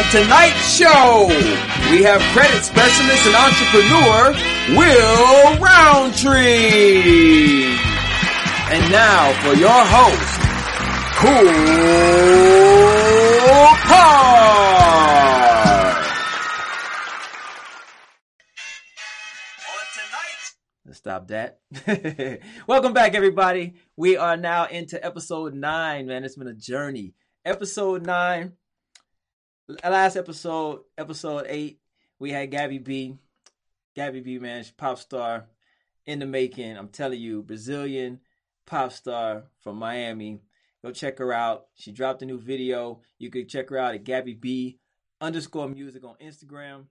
On tonight's show, we have credit specialist and entrepreneur Will Roundtree. And now for your host, Kool. Let's stop that. Welcome back, everybody. We are now into episode nine, man. It's been a journey. Episode nine last episode, episode eight, we had Gabby B. Gabby B, man, pop star in the making. I'm telling you, Brazilian pop star from Miami. Go check her out. She dropped a new video. You can check her out at Gabby B underscore music on Instagram.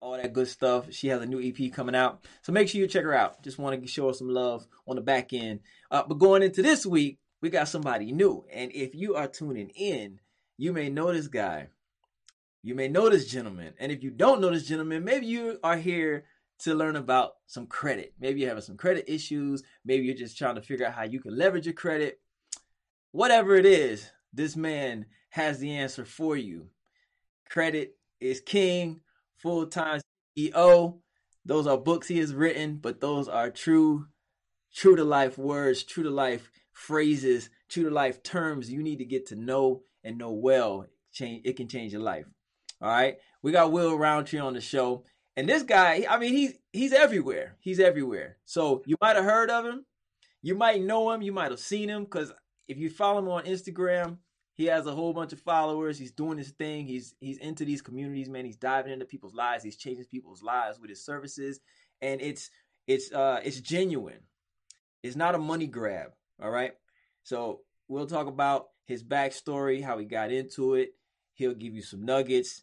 All that good stuff. She has a new EP coming out. So make sure you check her out. Just want to show her some love on the back end. Uh, but going into this week, we got somebody new. And if you are tuning in, you may know this guy you may know this gentleman. And if you don't know this gentleman, maybe you are here to learn about some credit. Maybe you're having some credit issues. Maybe you're just trying to figure out how you can leverage your credit. Whatever it is, this man has the answer for you. Credit is king, full time CEO. Those are books he has written, but those are true, true to life words, true to life phrases, true to life terms you need to get to know and know well. Change it can change your life. All right. We got Will Roundtree on the show. And this guy, I mean, he's he's everywhere. He's everywhere. So you might have heard of him. You might know him. You might have seen him because if you follow him on Instagram, he has a whole bunch of followers. He's doing his thing. He's he's into these communities, man. He's diving into people's lives. He's changing people's lives with his services, and it's it's uh it's genuine. It's not a money grab. All right. So we'll talk about his backstory, how he got into it. He'll give you some nuggets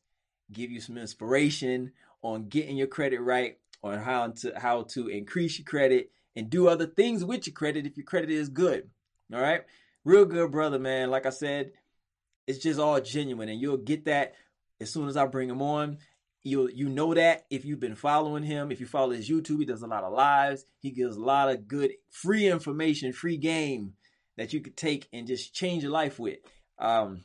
give you some inspiration on getting your credit right, on how to how to increase your credit and do other things with your credit if your credit is good. All right? Real good brother, man. Like I said, it's just all genuine and you'll get that as soon as I bring him on. You you know that if you've been following him, if you follow his YouTube, he does a lot of lives. He gives a lot of good free information, free game that you could take and just change your life with. Um,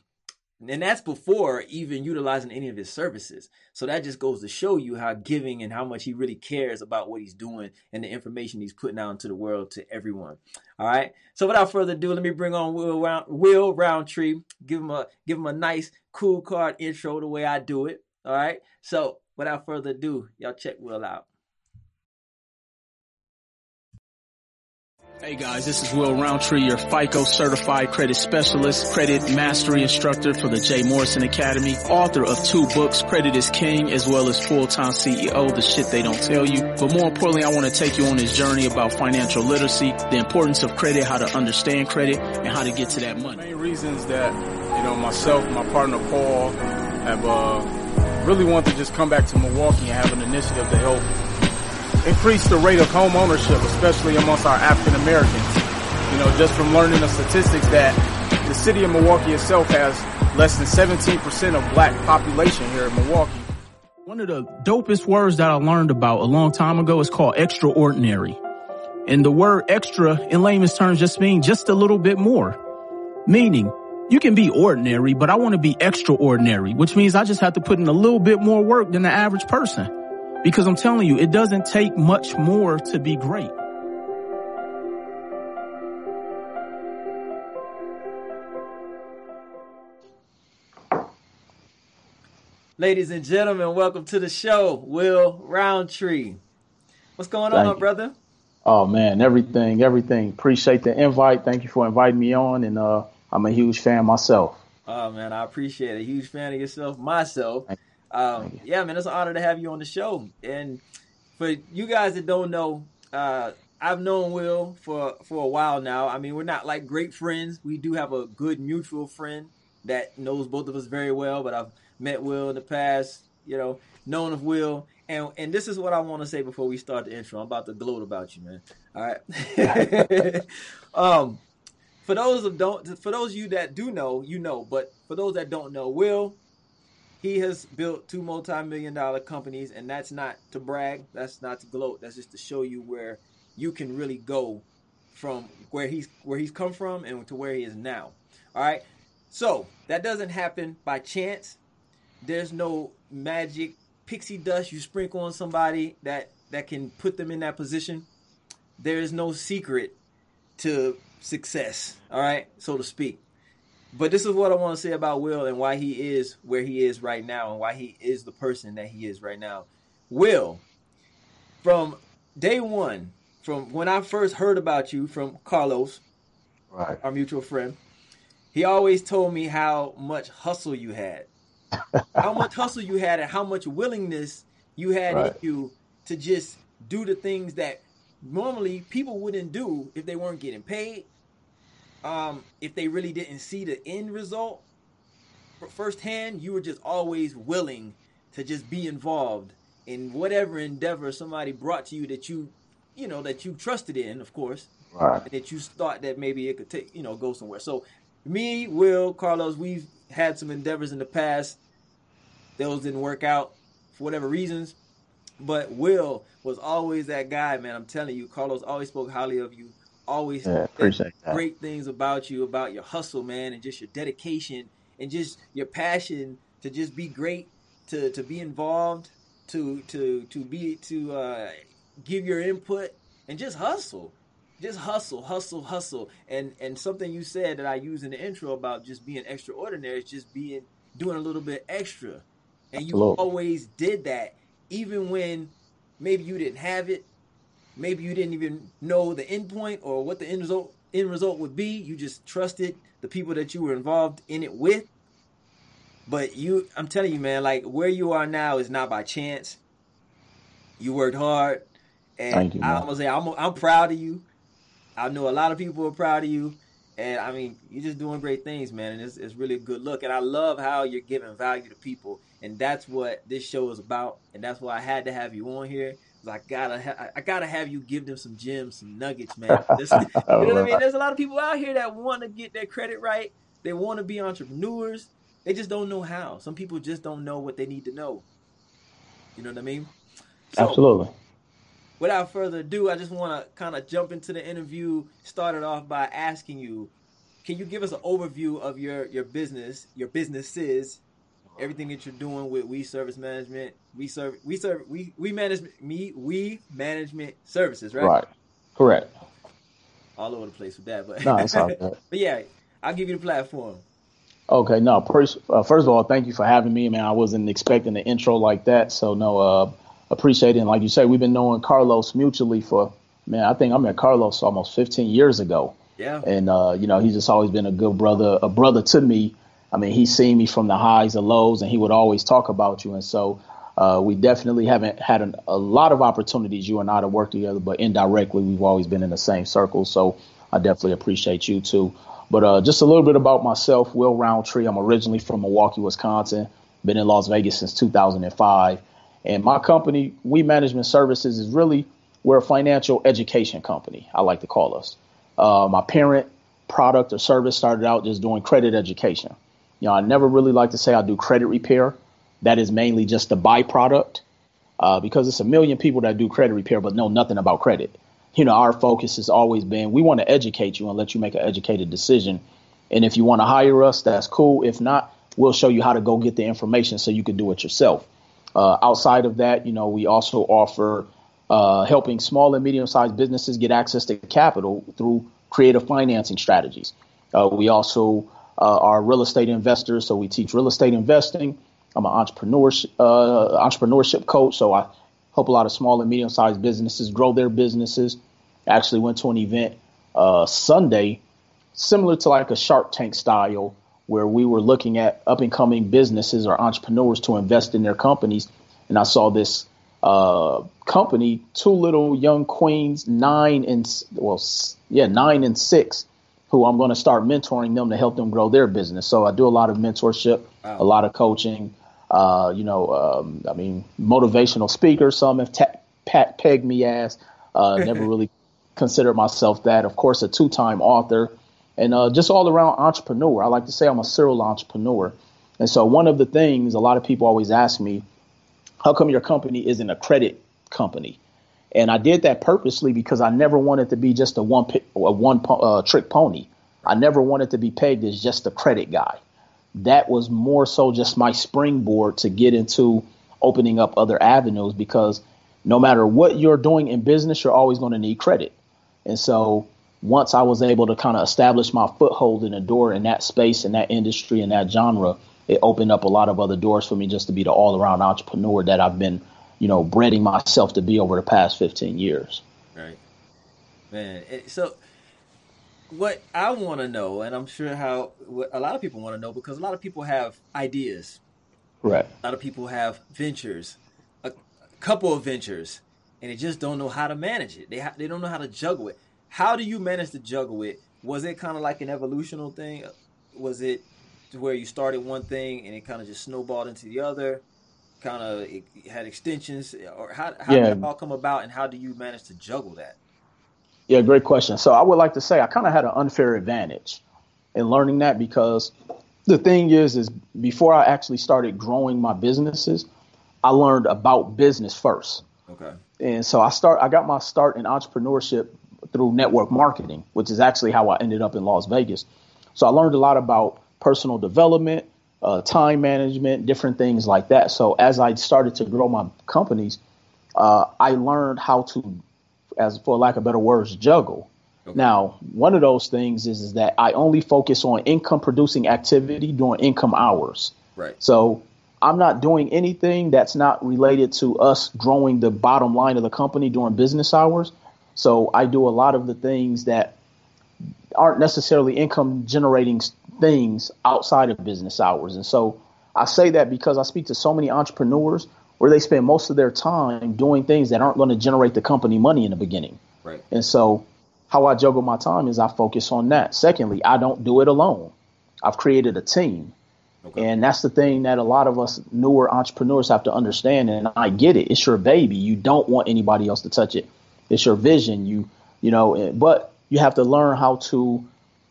and that's before even utilizing any of his services. So that just goes to show you how giving and how much he really cares about what he's doing and the information he's putting out into the world to everyone. All right. So without further ado, let me bring on Will, Round, Will Roundtree. Give him a give him a nice Kool Kard intro the way I do it. All right. So without further ado, y'all check Will out. Hey guys, this is Will Roundtree, your FICO certified credit specialist, credit mastery instructor for the Jay Morrison Academy, author of two books, Credit is King, as well as Full-Time CEO, The Shit They Don't Tell You. But more importantly, I want to take you on this journey about financial literacy, the importance of credit, how to understand credit, and how to get to that money. The main reasons that, you know, myself, my partner Paul, have uh, really wanted to just come back to Milwaukee and have an initiative to help increase the rate of home ownership, especially amongst our African Americans. You know, just from learning the statistics that the city of Milwaukee itself has less than 17% of black population here in Milwaukee. One of the dopest words that I learned about a long time ago is called extraordinary. And the word extra in layman's terms just means just a little bit more. Meaning, you can be ordinary, but I want to be extraordinary, which means I just have to put in a little bit more work than the average person. Because I'm telling you, it doesn't take much more to be great. Ladies and gentlemen, welcome to the show, Will Roundtree. What's going Thank on, you. brother? Oh man, everything, everything. Appreciate the invite. Thank you for inviting me on, and uh, I'm a huge fan myself. Oh man, I appreciate it. Huge fan of yourself, myself. Um, yeah, man, it's an honor to have you on the show. And for you guys that don't know, uh, I've known Will for for a while now. I mean, we're not like great friends. We do have a good mutual friend that knows both of us very well. But I've met Will in the past. You know, known of Will. And and this is what I want to say before we start the intro. I'm about to gloat about you, man. All right. um, for those of don't for those of you that do know, you know. But for those that don't know, Will he has built two multi-million dollar companies and that's not to brag that's not to gloat that's just to show you where you can really go from where he's where he's come from and to where he is now. All right? So that doesn't happen by chance. There's no magic pixie dust you sprinkle on somebody that that can put them in that position. There is no secret to success, all right, so to speak. But this is what I want to say about Will and why he is where he is right now and why he is the person that he is right now. Will, from day one, from when I first heard about you from Carlos, Right. our mutual friend, he always told me how much hustle you had. how much hustle you had and how much willingness you had Right. in you to just do the things that normally people wouldn't do if they weren't getting paid. Um, if they really didn't see the end result firsthand, you were just always willing to just be involved in whatever endeavor somebody brought to you that you, you know, that you trusted in, of course Right. that you thought that maybe it could take, you know, go somewhere. So, me, Will, Carlos, we've had some endeavors in the past. Those didn't work out for whatever reasons. But Will was always that guy, man. I'm telling you, Carlos always spoke highly of you. Always Yeah, said appreciate that. great things about you, about your hustle, man, and just your dedication and just your passion to just be great, to to be involved, to to to be to uh, give your input and just hustle just hustle, hustle, hustle. And and something you said that I use in the intro about just being extraordinary is just being doing a little bit extra. And you Absolutely. always did that, even when maybe you didn't have it, maybe you didn't even know the end point or what the end result end result would be. You just trusted the people that you were involved in it with. But you I'm telling you, man, like where you are now is not by chance. You worked hard. And Thank you, man. Gonna say I'm I'm proud of you. I know a lot of people are proud of you. And I mean, you're just doing great things, man. And it's, it's really a good look. And I love how you're giving value to people. And that's what this show is about. And that's why I had to have you on here. I gotta, ha- I gotta have you give them some gems, some nuggets, man. This- you know what I mean? There's a lot of people out here that want to get their credit right. They want to be entrepreneurs. They just don't know how. Some people just don't know what they need to know. You know what I mean? So, Absolutely. without further ado, I just want to kind of jump into the interview. Started off by asking you, can you give us an overview of your your business, your businesses, everything that you're doing with We Service Management, We Serve, We Serve, We We Manage Me, We Management Services, right? Right. Correct. All over the place with that, but No, it's all good. but yeah, I'll give you the platform. Okay, no. First, uh, first of all, thank you for having me, man. I wasn't expecting an intro like that, so no, uh, appreciate it. And like you say, we've been knowing Carlos mutually for, man, I think I met Carlos almost 15 years ago, Yeah, and uh, you know, he's just always been a good brother, a brother to me. I mean, he's seen me from the highs and lows, and he would always talk about you. And so, uh, we definitely haven't had an, a lot of opportunities, you and I, to work together, but indirectly, we've always been in the same circle. So, I definitely appreciate you too. But uh, just a little bit about myself, Will Roundtree. I'm originally from Milwaukee, Wisconsin. Been in Las Vegas since 2005. And my company, We Management Services, is really we're a financial education company. I like to call us. Uh, my parent product or service started out just doing credit education. You know, I never really like to say I do credit repair. That is mainly just a byproduct uh, because it's a million people that do credit repair but know nothing about credit. You know, our focus has always been we want to educate you and let you make an educated decision. And if you want to hire us, that's cool. If not, we'll show you how to go get the information so you can do it yourself. Uh, outside of that, you know, we also offer uh, helping small and medium sized businesses get access to capital through creative financing strategies. Uh, we also uh, are real estate investors, so we teach real estate investing. I'm an entrepreneurship, uh, entrepreneurship coach, so I help a lot of small and medium sized businesses grow their businesses. Actually, went to an event uh, Sunday, similar to like a Shark Tank style, where we were looking at up and coming businesses or entrepreneurs to invest in their companies. And I saw this uh, company, two little young queens, nine and well, yeah, nine and six, who I'm going to start mentoring them to help them grow their business. So I do a lot of mentorship, a lot of coaching. Uh, you know, um, I mean, motivational speaker. Some have ta- pat pegged me as. Uh, never really considered myself that. Of course, a two-time author, and uh, just all around entrepreneur. I like to say I'm a serial entrepreneur. And so one of the things a lot of people always ask me, how come your company isn't a credit company? And I did that purposely because I never wanted to be just a one a one uh, trick pony. I never wanted to be pegged as just a credit guy. that was more so just my springboard to get into opening up other avenues because no matter what you're doing in business, you're always going to need credit. And so once I was able to kind of establish my foothold in the door in that space, in that industry, in that genre, it opened up a lot of other doors for me just to be the all around entrepreneur that I've been, you know, breading myself to be over the past 15 years. Right. Man, so what I want to know, and I'm sure how a lot of people want to know, because a lot of people have ideas. Right. A lot of people have ventures, a, couple of ventures, and they just don't know how to manage it. They ha- they don't know how to juggle it. How do you manage to juggle it? Was it kind of like an evolutional thing? Was it where you started one thing and it kind of just snowballed into the other? Kind of had extensions, or how how yeah. did it all come about, and how do you manage to juggle that? Yeah, great question. So I would like to say I kind of had an unfair advantage in learning that because the thing is, is before I actually started growing my businesses, I learned about business first. Okay. And so I start, I got my start in entrepreneurship through network marketing, which is actually how I ended up in Las Vegas. So I learned a lot about personal development, uh, time management, different things like that. So as I started to grow my companies, uh, I learned how to, as for lack of better words, juggle. Okay. Now, one of those things is, is that I only focus on income producing activity during income hours. Right. So I'm not doing anything that's not related to us growing the bottom line of the company during business hours. So I do a lot of the things that aren't necessarily income generating things outside of business hours. And so I say that because I speak to so many entrepreneurs where they spend most of their time doing things that aren't going to generate the company money in the beginning. Right. And so how I juggle my time is I focus on that. Secondly, I don't do it alone. I've created a team. Okay. And that's the thing that a lot of us newer entrepreneurs have to understand. And I get it. It's your baby. You don't want anybody else to touch it. It's your vision. You, you know, eh, but you have to learn how to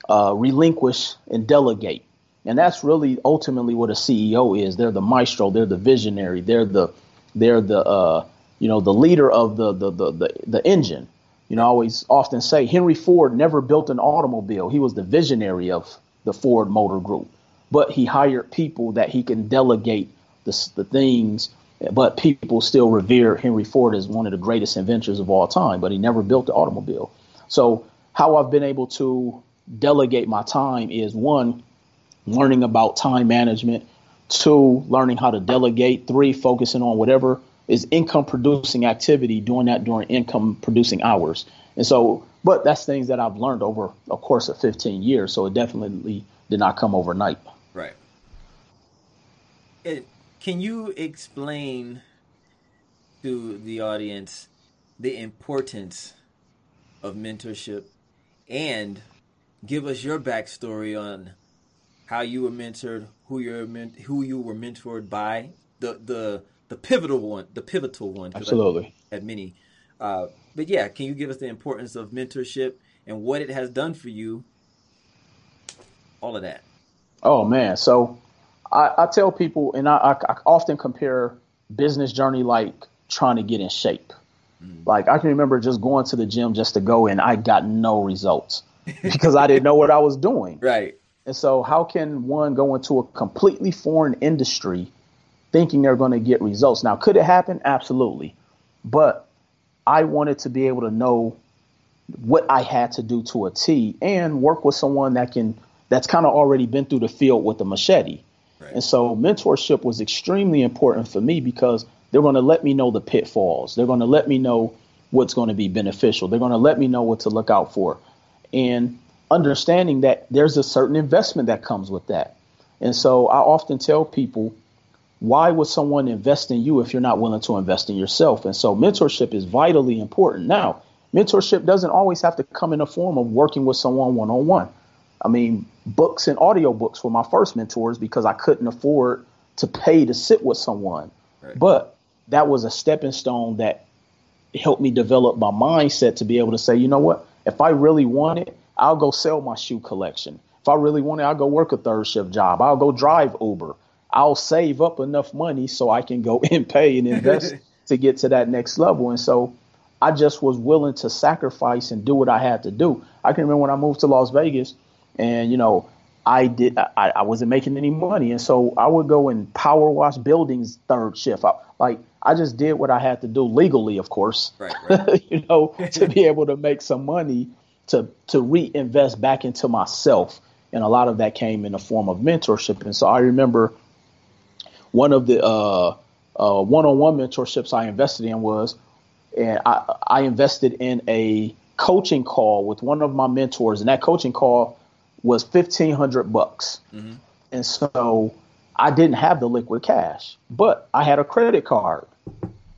uh, relinquish and delegate. And that's really ultimately what a CEO is. They're the maestro. They're the visionary. They're the, they're the, uh, you know, the leader of the, the, the, the, the engine. You know, I always often say Henry Ford never built an automobile. He was the visionary of the Ford Motor Group, but he hired people that he can delegate the, the things but people still revere Henry Ford as one of the greatest inventors of all time, but he never built the automobile. So, how I've been able to delegate my time is one, learning about time management, two, learning how to delegate, three, focusing on whatever is income producing activity, doing that during income producing hours. And so, but that's things that I've learned over a course of 15 years. So, it definitely did not come overnight. Right. It, can you explain to the audience the importance of mentorship and give us your backstory on how you were mentored, who you were who you were mentored by, the the the pivotal one, the pivotal one. Absolutely. Had many, uh, but yeah, can you give us the importance of mentorship and what it has done for you? All of that. Oh man, so I, I tell people, and I, I, I, often compare business journey like trying to get in shape. Mm. Like I can remember just going to the gym just to go, and I got no results because I didn't know what I was doing. Right. And so, how can one go into a completely foreign industry thinking they're going to get results? Now, could it happen? Absolutely. But I wanted to be able to know what I had to do to a T and work with someone that can that's kind of already been through the field with a machete. Right. And so mentorship was extremely important for me because they're going to let me know the pitfalls. They're going to let me know what's going to be beneficial. They're going to let me know what to look out for. And understanding that there's a certain investment that comes with that. And so I often tell people, why would someone invest in you if you're not willing to invest in yourself? And so mentorship is vitally important. Now, mentorship doesn't always have to come in the form of working with someone one on one. I mean, books and audiobooks were my first mentors because I couldn't afford to pay to sit with someone. Right. But that was a stepping stone that helped me develop my mindset to be able to say, you know what? If I really want it, I'll go sell my shoe collection. If I really want it, I'll go work a third shift job. I'll go drive Uber. I'll save up enough money so I can go and pay and invest to get to that next level. And so I just was willing to sacrifice and do what I had to do. I can remember when I moved to Las Vegas, and, you know, I did I, I wasn't making any money, and so I would go and power wash buildings third shift. I, like I just did what I had to do legally, of course, right, right. you know, to be able to make some money to to reinvest back into myself, and a lot of that came in the form of mentorship. And so I remember one of the uh, uh, one-on-one mentorships I invested in was, and I, I invested in a coaching call with one of my mentors, and that coaching call was fifteen hundred bucks. Mm-hmm. And so I didn't have the liquid cash, but I had a credit card.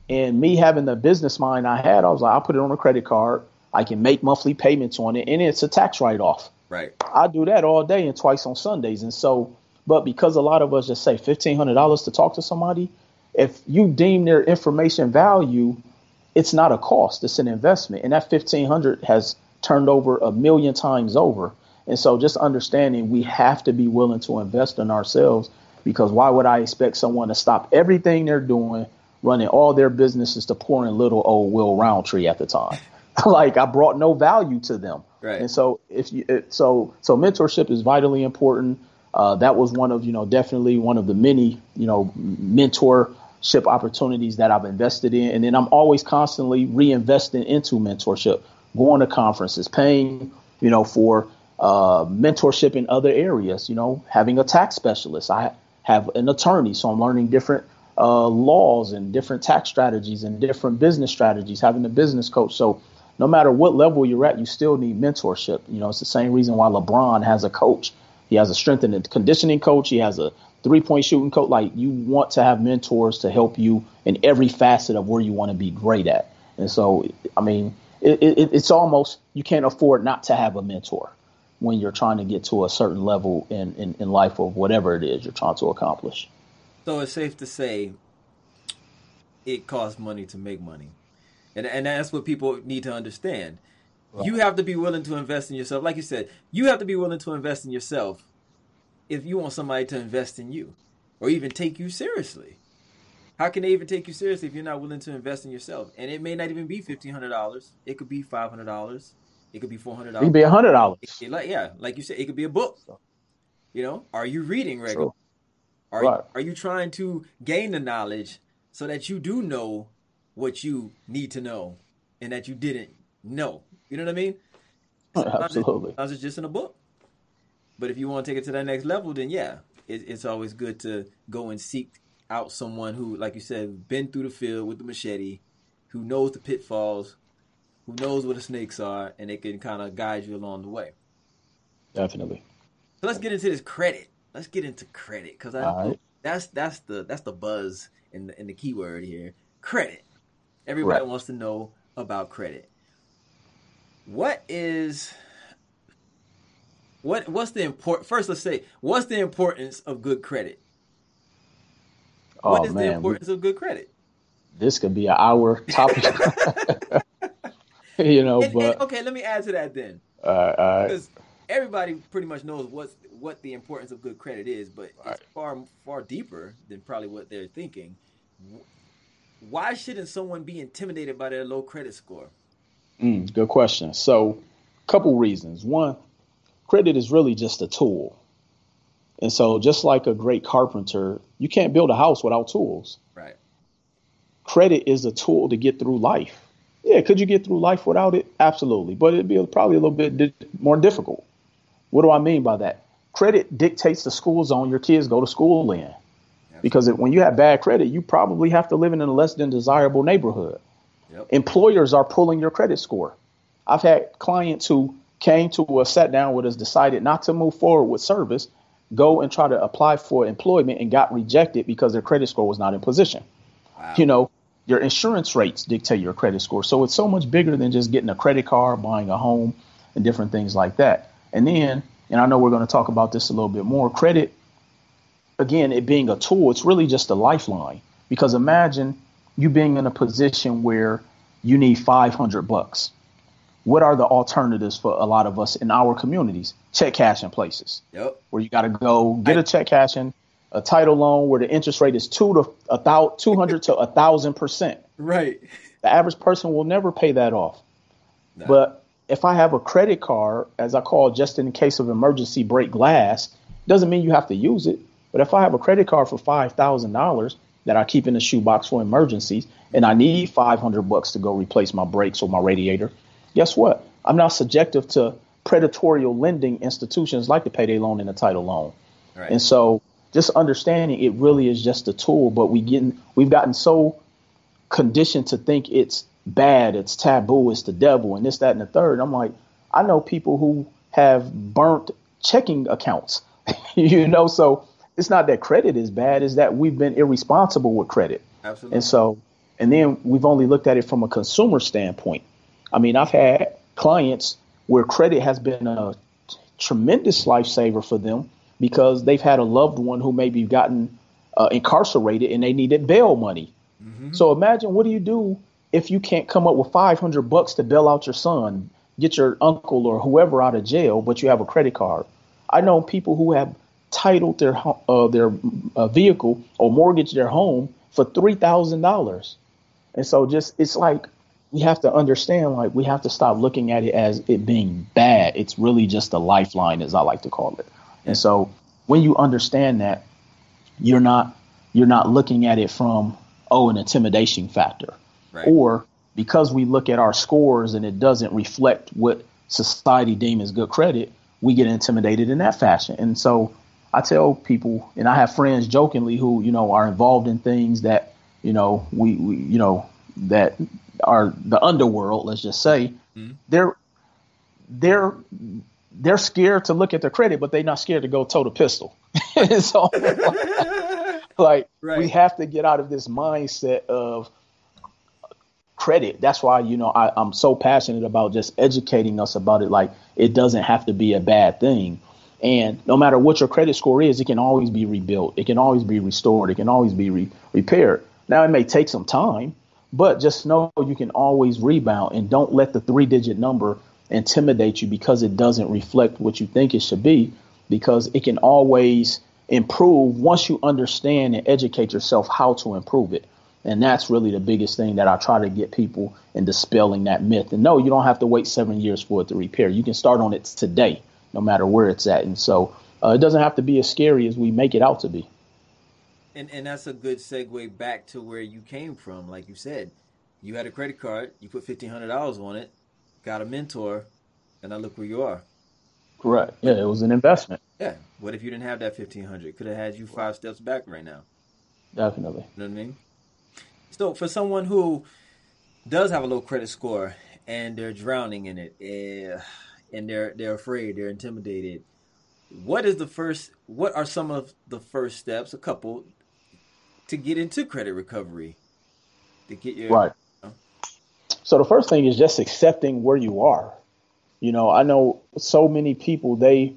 And me having the business mind I had, I was like, I'll put it on a credit card. I can make monthly payments on it, and it's a tax write off. Right. I do that all day and twice on Sundays. And so, but because a lot of us just say fifteen hundred dollars to talk to somebody, if you deem their information value, it's not a cost; it's an investment, and that fifteen hundred has turned over a million times over. And so, just understanding we have to be willing to invest in ourselves because why would I expect someone to stop everything they're doing, running all their businesses to pour in little old Will Roundtree at the time? like I brought no value to them. Right. And so if you it, so so mentorship is vitally important. Uh, that was one of you know definitely one of the many you know mentorship opportunities that I've invested in, and then I'm always constantly reinvesting into mentorship, going to conferences, paying you know for uh, mentorship in other areas. You know, having a tax specialist. I have an attorney, so I'm learning different uh, laws and different tax strategies and different business strategies. Having a business coach, so no matter what level you're at, you still need mentorship. You know, it's the same reason why LeBron has a coach. He has a strength and conditioning coach. He has a three point shooting coach. Like you want to have mentors to help you in every facet of where you want to be great at. And so, I mean, it, it, it's almost you can't afford not to have a mentor when you're trying to get to a certain level in, in, in life of whatever it is you're trying to accomplish. So it's safe to say it costs money to make money. And and that's what people need to understand. Right. You have to be willing to invest in yourself. Like you said, you have to be willing to invest in yourself if you want somebody to invest in you or even take you seriously. How can they even take you seriously if you're not willing to invest in yourself? And it may not even be fifteen hundred dollars. It could be five hundred dollars. It could be four hundred dollars. It could be a hundred dollars. Like yeah, like you said, it could be a book. You know, are you reading regularly? Are right. are you trying to gain the knowledge so that you do know what you need to know and that you didn't know. You know what I mean? Absolutely. I was just in a book. But if you want to take it to that next level, then yeah, it, it's always good to go and seek out someone who, like you said, been through the field with the machete, who knows the pitfalls, who knows what the snakes are, and they can kind of guide you along the way. Definitely. So let's get into this credit. Let's get into credit because right. that's that's the that's the buzz in the in the keyword here. Credit. Everybody right. wants to know about credit. What is what what's the important first let's say what's the importance of good credit? Oh, what is man. the importance of good credit? This could be an hour topic. you know, and, but and, okay, let me add to that then. Uh, because everybody pretty much knows what's what the importance of good credit is, but it's far far deeper than probably what they're thinking why shouldn't someone be intimidated by their low credit score? Mm, good question. So, a couple reasons. One, credit is really just a tool. And so, just like a great carpenter, you can't build a house without tools. Right. Credit is a tool to get through life. Yeah, could you get through life without it? Absolutely. But it'd be probably a little bit di- more difficult. What do I mean by that? Credit dictates the school zone your kids go to school in. Because when you have bad credit, you probably have to live in a less than desirable neighborhood. Yep. Employers are pulling your credit score. I've had clients who came to a sat down with us, decided not to move forward with service, go and try to apply for employment and got rejected because their credit score was not in position. Wow. You know, your insurance rates dictate your credit score. So it's so much bigger than just getting a credit card, buying a home, and different things like that. And then, and I know we're going to talk about this a little bit more, credit again, it being a tool, it's really just a lifeline. Because imagine you being in a position where you need 500 bucks. What are the alternatives for a lot of us in our communities? Check cashing places. Yep. Where you got to go get a check cashing, a title loan where the interest rate is two to a thousand, 200 to a thousand percent. Right. The average person will never pay that off. No. But if I have a credit card, as I call just in case of emergency break glass, doesn't mean you have to use it. But if I have a credit card for five thousand dollars that I keep in the shoebox for emergencies, and I need five hundred bucks to go replace my brakes or my radiator, guess what? I'm not subjective to predatory lending institutions like the payday loan and the title loan. Right. And so just understanding it really is just a tool, but we getting we've gotten so conditioned to think it's bad, it's taboo, it's the devil, and this, that, and the third. I'm like, I know people who have burnt checking accounts, you know, so it's not that credit is bad, it's that we've been irresponsible with credit. Absolutely. And so, and then we've only looked at it from a consumer standpoint. I mean, I've had clients where credit has been a tremendous lifesaver for them because they've had a loved one who maybe gotten uh, incarcerated and they needed bail money. Mm-hmm. So imagine what do you do if you can't come up with 500 bucks to bail out your son, get your uncle or whoever out of jail, but you have a credit card. I know people who have titled their uh, their uh, vehicle or mortgaged their home for three thousand dollars, and so just it's like we have to understand like we have to stop looking at it as it being bad. It's really just a lifeline, as I like to call it. And so when you understand that, you're not you're not looking at it from oh an intimidation factor, right. or because we look at our scores and it doesn't reflect what society deems as good credit, we get intimidated in that fashion. And so I tell people, and I have friends jokingly who you know are involved in things that you know we, we you know that are the underworld. Let's just say mm-hmm. they're they're they're scared to look at their credit, but they're not scared to go toe to pistol. so, like, right. we have to get out of this mindset of credit. That's why, you know, I, I'm so passionate about just educating us about it. Like, it doesn't have to be a bad thing. And no matter what your credit score is, it can always be rebuilt. It can always be restored. It can always be re- repaired. Now, it may take some time, but just know you can always rebound and don't let the three digit number intimidate you because it doesn't reflect what you think it should be because it can always improve once you understand and educate yourself how to improve it. And that's really the biggest thing that I try to get people in dispelling that myth. And no, you don't have to wait seven years for it to repair. You can start on it today, no matter where it's at. And so uh, it doesn't have to be as scary as we make it out to be. And and that's a good segue back to where you came from. Like you said, you had a credit card, you put fifteen hundred dollars on it, got a mentor, and now look where you are. Correct. Yeah, it was an investment. Yeah. What if you didn't have that fifteen hundred? Could have had you five steps back right now. Definitely. You know what I mean? So for someone who does have a low credit score and they're drowning in it, eh, and they're they're afraid, they're intimidated. What is the first? What are some of the first steps? A couple to get into credit recovery. To get your right. So the first thing is just accepting where you are. You know, I know so many people they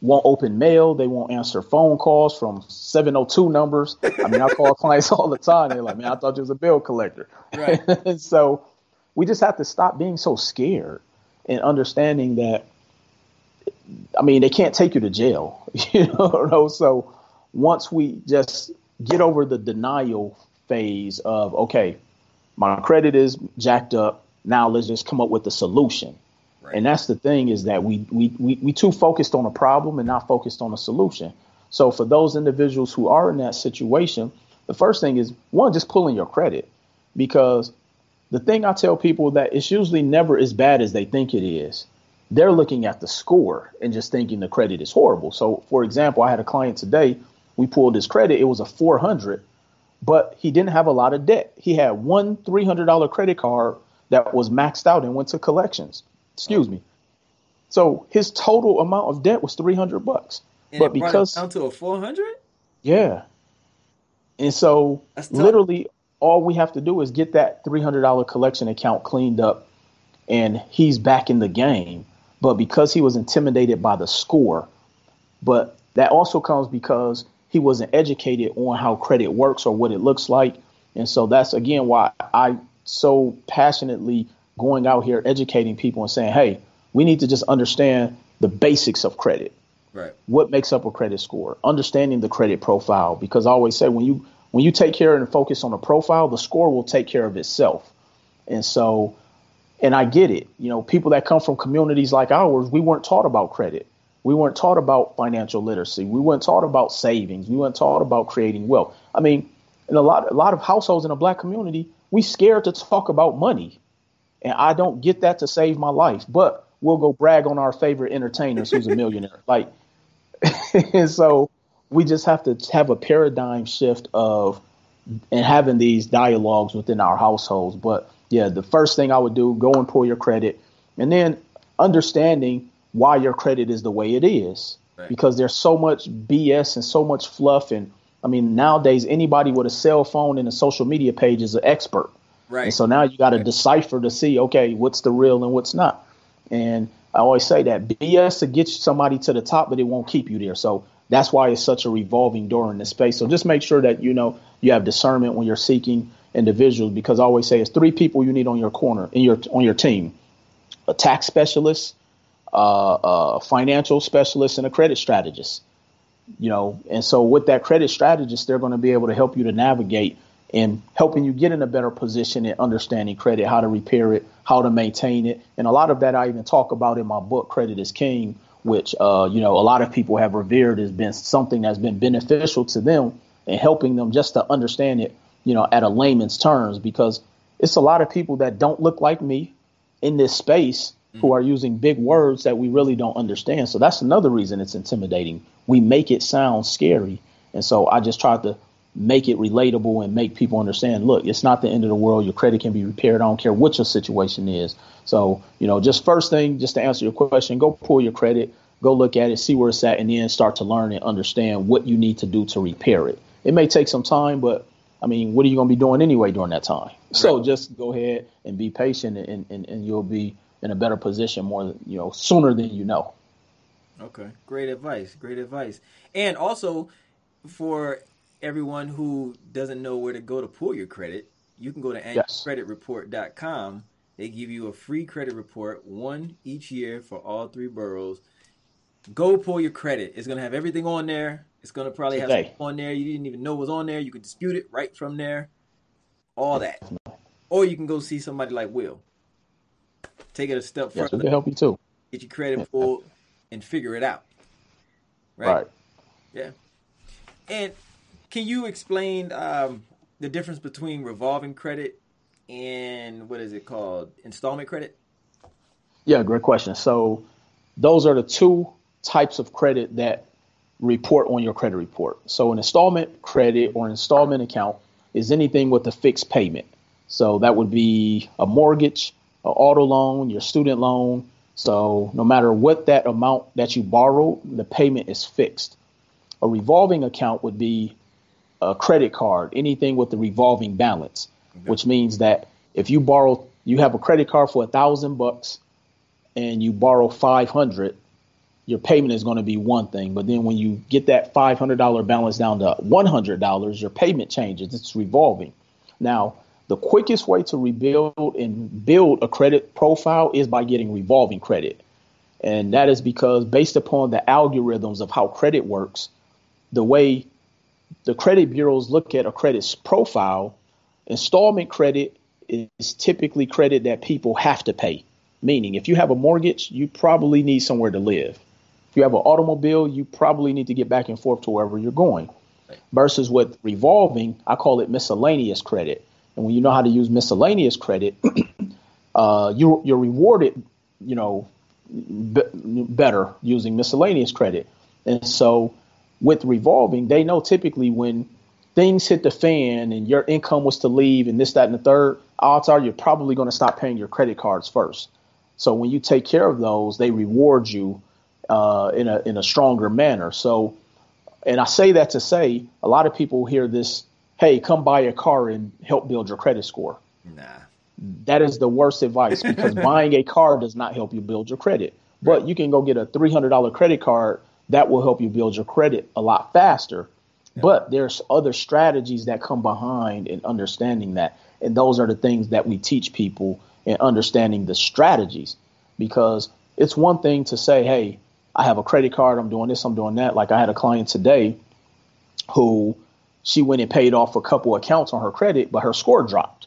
won't open mail, they won't answer phone calls from 702 numbers. I mean, I call clients all the time. They're like, "Man, I thought you was a bill collector." Right. so we just have to stop being so scared and understanding that. I mean, they can't take you to jail, you know. So once we just get over the denial phase of okay, my credit is jacked up. Now let's just come up with a solution. Right. And that's the thing is that we, we we we too focused on a problem and not focused on a solution. So for those individuals who are in that situation, the first thing is one, just pulling your credit. Because the thing I tell people that it's usually never as bad as they think it is. They're looking at the score and just thinking the credit is horrible. So for example, I had a client today, we pulled his credit, it was a 400 but he didn't have a lot of debt. He had one $300 credit card that was maxed out and went to collections. Excuse me. So his total amount of debt was 300 bucks. And but because down to a 400? Yeah. And so literally all we have to do is get that $300 collection account cleaned up and he's back in the game. But because he was intimidated by the score, but that also comes because he wasn't educated on how credit works or what it looks like. And so that's again why I so passionately going out here educating people and saying, hey, we need to just understand the basics of credit. Right. What makes up a credit score? Understanding the credit profile. Because I always say when you when you take care and focus on the profile, the score will take care of itself. And so and I get it. You know, people that come from communities like ours, we weren't taught about credit. We weren't taught about financial literacy. We weren't taught about savings. We weren't taught about creating wealth. I mean, in a lot a lot of households in a black community, we scared to talk about money. And I don't get that to save my life. But we'll go brag on our favorite entertainers who's a millionaire. like and so we just have to have a paradigm shift of and having these dialogues within our households. But yeah, the first thing I would do, go and pull your credit, and then understanding why your credit is the way it is. Right. Because there's so much BS and so much fluff and I mean nowadays anybody with a cell phone and a social media page is an expert. Right. And so now you got to right. decipher to see okay, what's the real and what's not. And I always say that BS to get somebody to the top, but it won't keep you there. So that's why it's such a revolving door in this space. So just make sure that you know you have discernment when you're seeking individuals because I always say it's three people you need on your corner in your on your team: a tax specialist, a financial specialist, and a credit strategist. You know, and so with that credit strategist, they're going to be able to help you to navigate and helping you get in a better position in understanding credit, how to repair it, how to maintain it, and a lot of that I even talk about in my book, Credit is King, which uh, you know a lot of people have revered as been something that's been beneficial to them and helping them just to understand it, you know, at a layman's terms, because it's a lot of people that don't look like me in this space mm-hmm. who are using big words that we really don't understand. So that's another reason it's intimidating. We make it sound scary. And so I just tried to make it relatable and make people understand look it's not the end of the world your credit can be repaired i don't care what your situation is so you know just first thing just to answer your question go pull your credit go look at it see where it's at and then start to learn and understand what you need to do to repair it it may take some time but i mean what are you going to be doing anyway during that time so just go ahead and be patient and, and, and you'll be in a better position more you know sooner than you know okay great advice great advice and also for everyone who doesn't know where to go to pull your credit, you can go to annualcreditreport.com. They give you a free credit report, one each year for all three bureaus. Go pull your credit. It's gonna have everything on there. It's gonna probably Today. have stuff on there you didn't even know was on there. You can dispute it right from there. All that. Or you can go see somebody like Will. Take it a step further. Yes, can help you too. Get your credit pulled and figure it out. Right? right. Yeah. And can you explain um, the difference between revolving credit and what is it called, installment credit? Yeah, great question. So those are the two types of credit that report on your credit report. So an installment credit or an installment account is anything with a fixed payment. So that would be a mortgage, auto loan, your student loan. So no matter what that amount that you borrow, the payment is fixed. A revolving account would be a credit card, anything with the revolving balance, okay. which means that if you borrow, you have a credit card for a thousand bucks and you borrow 500, your payment is going to be one thing. But then when you get that $500 balance down to $100, your payment changes. It's revolving. Now, the quickest way to rebuild and build a credit profile is by getting revolving credit. And that is because based upon the algorithms of how credit works, the way the credit bureaus look at a credit profile, installment credit is typically credit that people have to pay. Meaning, if you have a mortgage, you probably need somewhere to live. If you have an automobile, you probably need to get back and forth to wherever you're going. Versus with revolving, I call it miscellaneous credit. And when you know how to use miscellaneous credit, uh, you, you're rewarded, you know, better using miscellaneous credit. And so with revolving, they know typically when things hit the fan and your income was to leave and this, that, and the third, odds are you're probably going to stop paying your credit cards first. So when you take care of those, they reward you uh, in a in a stronger manner. So, and I say that to say a lot of people hear this, "Hey, come buy a car and help build your credit score." Nah, that is the worst advice because buying a car does not help you build your credit. But you can go get a three hundred dollar credit card that will help you build your credit a lot faster. Yeah. But there's other strategies that come behind in understanding that. And those are the things that we teach people in understanding the strategies. Because it's one thing to say, hey, I have a credit card, I'm doing this, I'm doing that. Like I had a client today who she went and paid off a couple accounts on her credit, but her score dropped.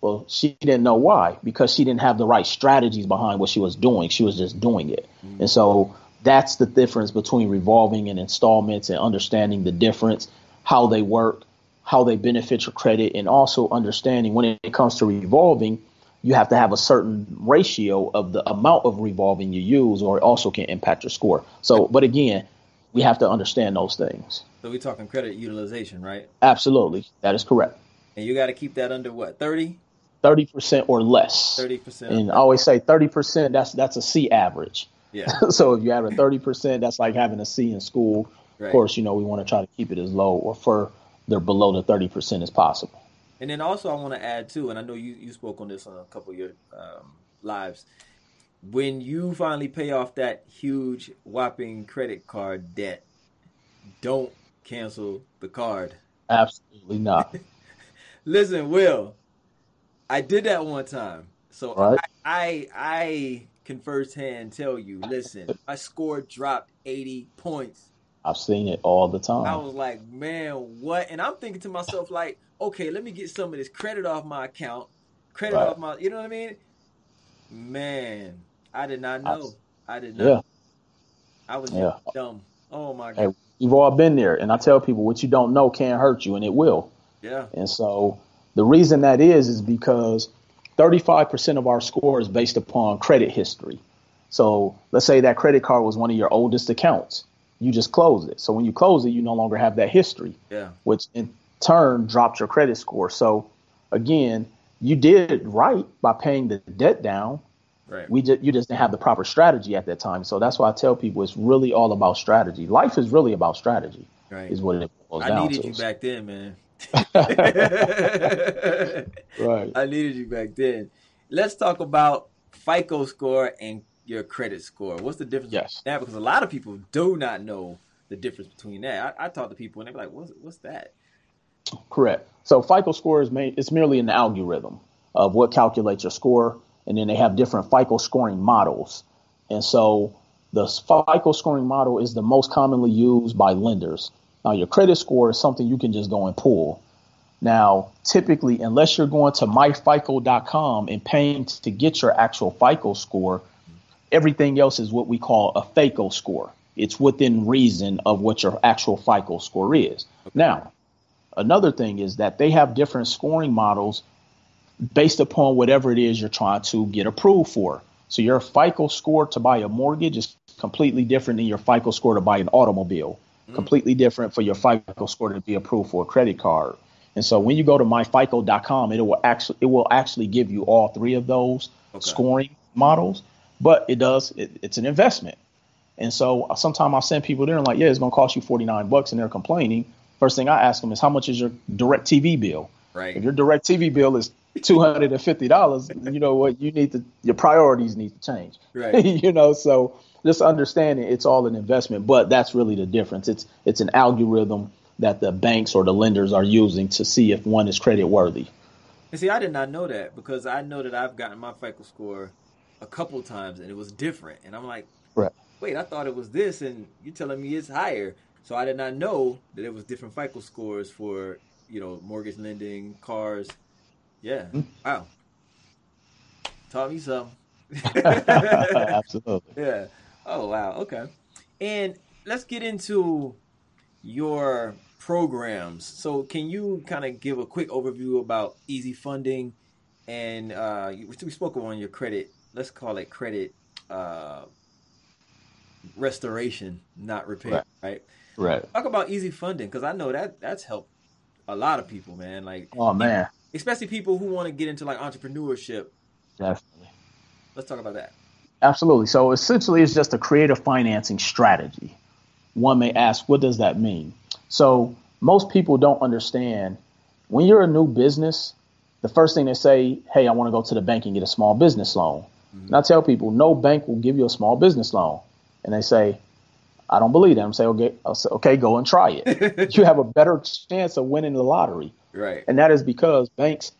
Well, she didn't know why because she didn't have the right strategies behind what she was doing. She was just doing it. Mm-hmm. And so that's the difference between revolving and installments and understanding the difference, how they work, how they benefit your credit, and also understanding when it comes to revolving, you have to have a certain ratio of the amount of revolving you use, or it also can impact your score. So, but again, we have to understand those things. So we're talking credit utilization, right? Absolutely. That is correct. And you got to keep that under what, 30? 30% or less. 30%. And I always say 30%, that's that's a C average. Yeah. so if you have a 30%, that's like having a C in school. Right. Of course, you know, we want to try to keep it as low or further below the 30% as possible. And then also I want to add too, and I know you, you spoke on this on a couple of your um, lives. When you finally pay off that huge whopping credit card debt, don't cancel the card. Absolutely not. Listen, Will, I did that one time. So right. I, I I can firsthand tell you, listen, my score dropped 80 points. I've seen it all the time. I was like, man, what? And I'm thinking to myself, like, okay, let me get some of this credit off my account, credit right. off my, you know what I mean? Man, I did not know. I, I did not. Yeah. I was yeah. dumb. Oh my god. Hey, you've all been there, and I tell people what you don't know can't hurt you, and it will. Yeah. And so the reason that is is because 35% of our score is based upon credit history. So let's say that credit card was one of your oldest accounts. You just close it. So when you close it, you no longer have that history. Yeah. Which in turn dropped your credit score. So again, you did right by paying the debt down. Right. We just you just didn't have the proper strategy at that time. So that's why I tell people it's really all about strategy. Life is really about strategy. Right. Is what it boils I down to. I needed you back then, man. right. I needed you back then. Let's talk about FICO score and your credit score. What's the difference yes. that? Because a lot of people do not know the difference between that. I, I talk to people and they're like, "What's what's that?" Correct. So FICO score is made, it's merely an algorithm of what calculates your score, and then they have different FICO scoring models. And so the FICO scoring model is the most commonly used by lenders. Now, your credit score is something you can just go and pull. Now, typically, unless you're going to myfico.com and paying to get your actual FICO score, everything else is what we call a FICO score. It's within reason of what your actual FICO score is. Now, another thing is that they have different scoring models based upon whatever it is you're trying to get approved for. So your FICO score to buy a mortgage is completely different than your FICO score to buy an automobile mm. completely different for your FICO score to be approved for a credit card. And so when you go to myfico.com, it will actually it will actually give you all three of those okay. scoring models, but it does it, it's an investment. And so sometimes I send people there and like, yeah, it's going to cost you 49 bucks and they're complaining. First thing I ask them is how much is your DirecTV bill? Right. If your DirecTV bill is $250, you know what, you need to your priorities need to change. Right. you know, so just understanding it's all an investment, but that's really the difference. It's it's an algorithm that the banks or the lenders are using to see if one is credit worthy. And see, I did not know that because I know that I've gotten my FICO score a couple times and it was different, and I'm like, right. wait, I thought it was this, and you're telling me it's higher. So I did not know that it was different FICO scores for you know mortgage lending, cars. Yeah, wow, taught me something. Absolutely. Yeah. Oh wow, okay. And let's get into your programs. So can you kind of give a quick overview about Easy Funding and uh, we spoke on your credit. Let's call it credit uh, restoration, not repair, right? right? Right. Talk about Easy Funding because I know that that's helped a lot of people, man. Like, oh man, especially people who want to get into like entrepreneurship. Definitely. Let's talk about that. Absolutely. So essentially, it's just a creative financing strategy. One may ask, what does that mean? So most people don't understand when you're a new business, the first thing they say, hey, I want to go to the bank and get a small business loan. Mm-hmm. And I tell people, no bank will give you a small business loan. And they say, I don't believe them. Say, okay, I'll say, okay, go and try it. you have a better chance of winning the lottery. Right. And that is because banks,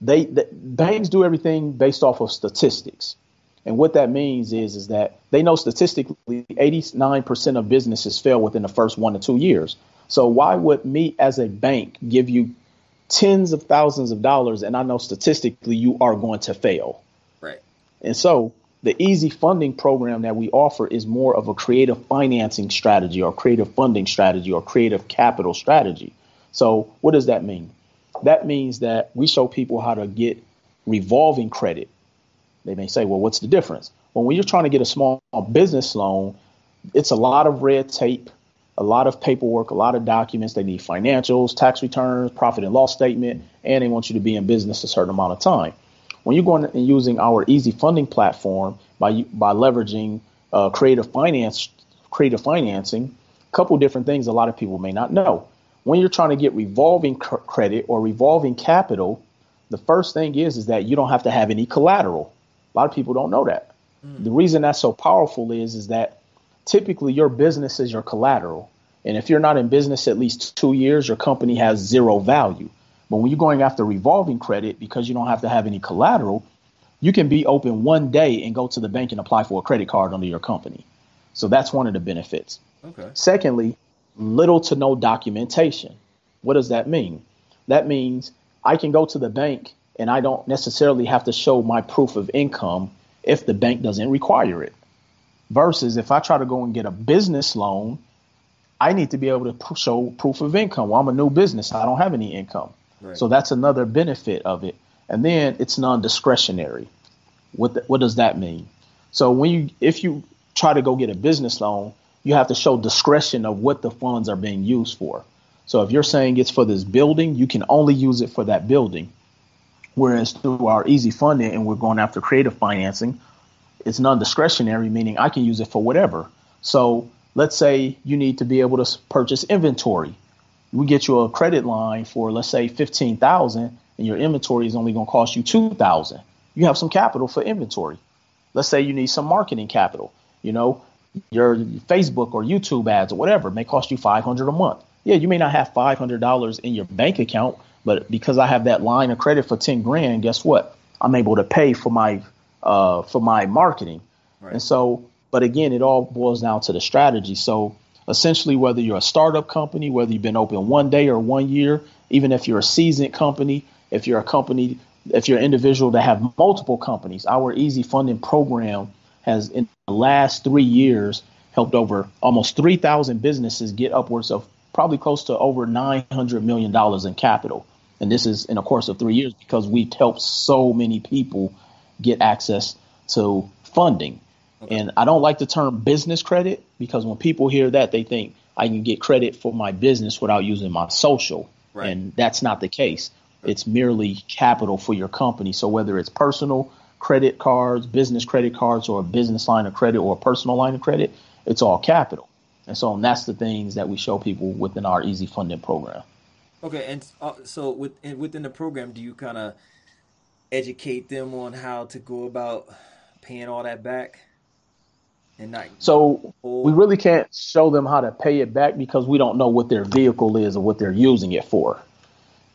they, the, banks do everything based off of statistics. And what that means is, is that they know statistically 89% of businesses fail within the first one to two years. So why would me as a bank give you tens of thousands of dollars, and I know statistically you are going to fail. Right. And so the easy funding program that we offer is more of a creative financing strategy or creative funding strategy or creative capital strategy. So, what does that mean? That means that we show people how to get revolving credit. They may say, well, what's the difference? Well, when you're trying to get a small business loan, it's a lot of red tape, a lot of paperwork, a lot of documents. They need financials, tax returns, profit and loss statement, and they want you to be in business a certain amount of time. When you're going and using our easy funding platform by by leveraging uh, creative finance, creative financing, a couple different things a lot of people may not know. When you're trying to get revolving cr- credit or revolving capital, the first thing is is that you don't have to have any collateral. A lot of people don't know that. Mm. The reason that's so powerful is is that typically your business is your collateral. And if you're not in business at least two years, your company has zero value. But when you're going after revolving credit because you don't have to have any collateral, you can be open one day and go to the bank and apply for a credit card under your company. So that's one of the benefits. Okay. Secondly, little to no documentation. What does that mean? That means I can go to the bank and I don't necessarily have to show my proof of income if the bank doesn't require it. Versus if I try to go and get a business loan, I need to be able to show proof of income. Well, I'm a new business, I don't have any income. Right. So that's another benefit of it. And then it's non-discretionary. What the, what does that mean? So when you if you try to go get a business loan, you have to show discretion of what the funds are being used for. So if you're saying it's for this building, you can only use it for that building. Whereas through our easy funding and we're going after creative financing, it's non-discretionary, meaning I can use it for whatever. So let's say you need to be able to purchase inventory. We get you a credit line for let's say fifteen thousand, and your inventory is only going to cost you two thousand. You have some capital for inventory. Let's say you need some marketing capital. You know, your Facebook or YouTube ads or whatever may cost you five hundred a month. Yeah, you may not have five hundred dollars in your bank account, but because I have that line of credit for ten grand, guess what? I'm able to pay for my uh, for my marketing. Right. And so, but again, it all boils down to the strategy. So essentially, whether you're a startup company, whether you've been open one day or one year, even if you're a seasoned company, if you're a company, if you're an individual that have multiple companies, our easy funding program has in the last three years helped over almost 3,000 businesses get upwards of probably close to over $900 million in capital. And this is in a course of three years because we've helped so many people get access to funding. Okay. And I don't like the term business credit because when people hear that, they think I can get credit for my business without using my social. Right. And that's not the case. It's merely capital for your company. So whether it's personal credit cards, business credit cards, or a business line of credit or a personal line of credit, it's all capital. And so and that's the things that we show people within our easy funding program. Okay, and uh, so within within the program, do you kind of educate them on how to go about paying all that back? And not so we really can't show them how to pay it back because we don't know what their vehicle is or what they're using it for.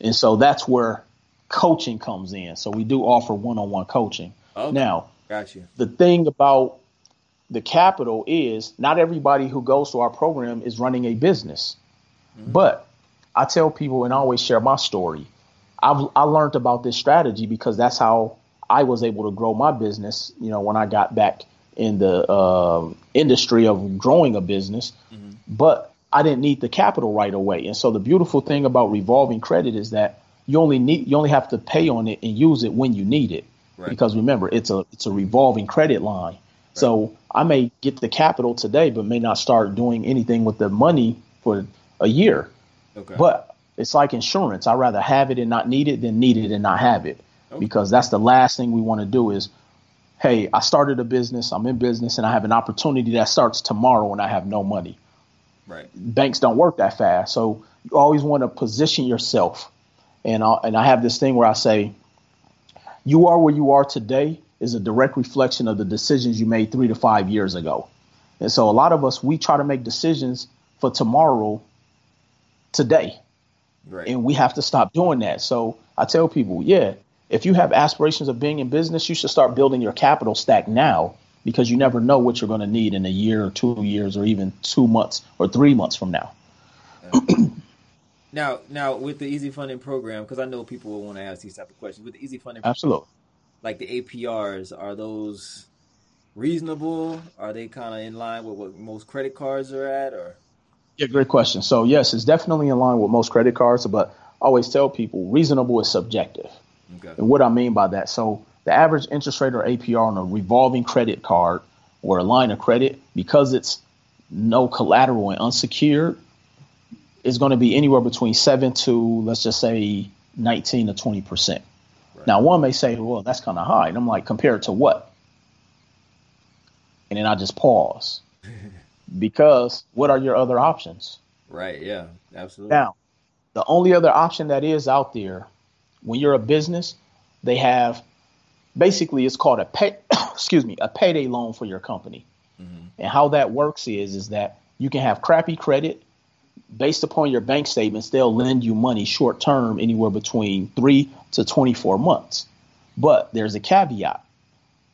And so that's where coaching comes in. So we do offer one-on-one coaching. Okay. Now, got you. The thing about the capital is not everybody who goes to our program is running a business. Mm-hmm. But I tell people and I always share my story. I've I learned about this strategy because that's how I was able to grow my business. You know, when I got back in the uh, industry of growing a business, mm-hmm. but I didn't need the capital right away. And so the beautiful thing about revolving credit is that you only need you only have to pay on it and use it when you need it. Right. Because remember, it's a it's a revolving credit line. Right. So I may get the capital today, but may not start doing anything with the money for a year. Okay. But it's like insurance. I'd rather have it and not need it than need it and not have it. Okay. Because that's the last thing we want to do is, hey, I started a business, I'm in business, and I have an opportunity that starts tomorrow and I have no money. Right. Banks don't work that fast. So you always want to position yourself. And I, and I have this thing where I say, you are where you are today is a direct reflection of the decisions you made three to five years ago. And so a lot of us, we try to make decisions for tomorrow today. Right. And we have to stop doing that. So I tell people, yeah, if you have aspirations of being in business, you should start building your capital stack now because you never know what you're going to need in a year or two years or even two months or three months from now. Now, now with the Easy Funding program, because I know people will want to ask these type of questions. With the Easy Funding, Absolutely. like the APRs, are those reasonable? Are they kind of in line with what most credit cards are at, or? Yeah, great question. So yes, it's definitely in line with most credit cards, but I always tell people reasonable is subjective. Okay. And what I mean by that, so the average interest rate or APR on a revolving credit card or a line of credit, because it's no collateral and unsecured, is going to be anywhere between seven to let's just say 19 to 20 percent. Now, one may say, "Well, that's kind of high," and I'm like, "Compared to what?" And then I just pause because what are your other options? Right. Yeah. Absolutely. Now, the only other option that is out there when you're a business, they have basically it's called a pay excuse me, a payday loan for your company. Mm-hmm. And how that works is is that you can have crappy credit based upon your bank statements, they'll lend you money short term anywhere between 3 to 24 months. But there's a caveat.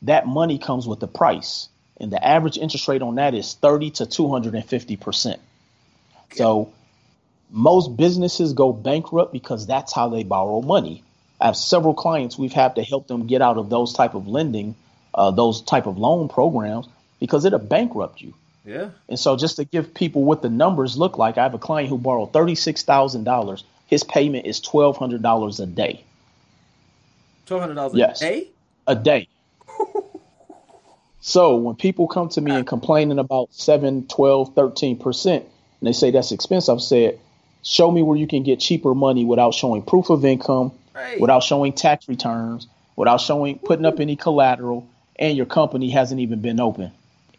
That money comes with a price, and the average interest rate on that is 30 to 250%. So most businesses go bankrupt because that's how they borrow money. I have several clients we've had to help them get out of those type of lending, uh, those type of loan programs because it'll bankrupt you. Yeah. And so just to give people what the numbers look like, I have a client who borrowed thirty-six thousand dollars. His payment is twelve hundred dollars a day. Twelve hundred dollars Yes. a day. A day. so when people come to me and complaining about 7, 12, 13 percent, and they say that's expensive, I've said, show me where you can get cheaper money without showing proof of income, Right. without showing tax returns, without showing putting up any collateral, and your company hasn't even been open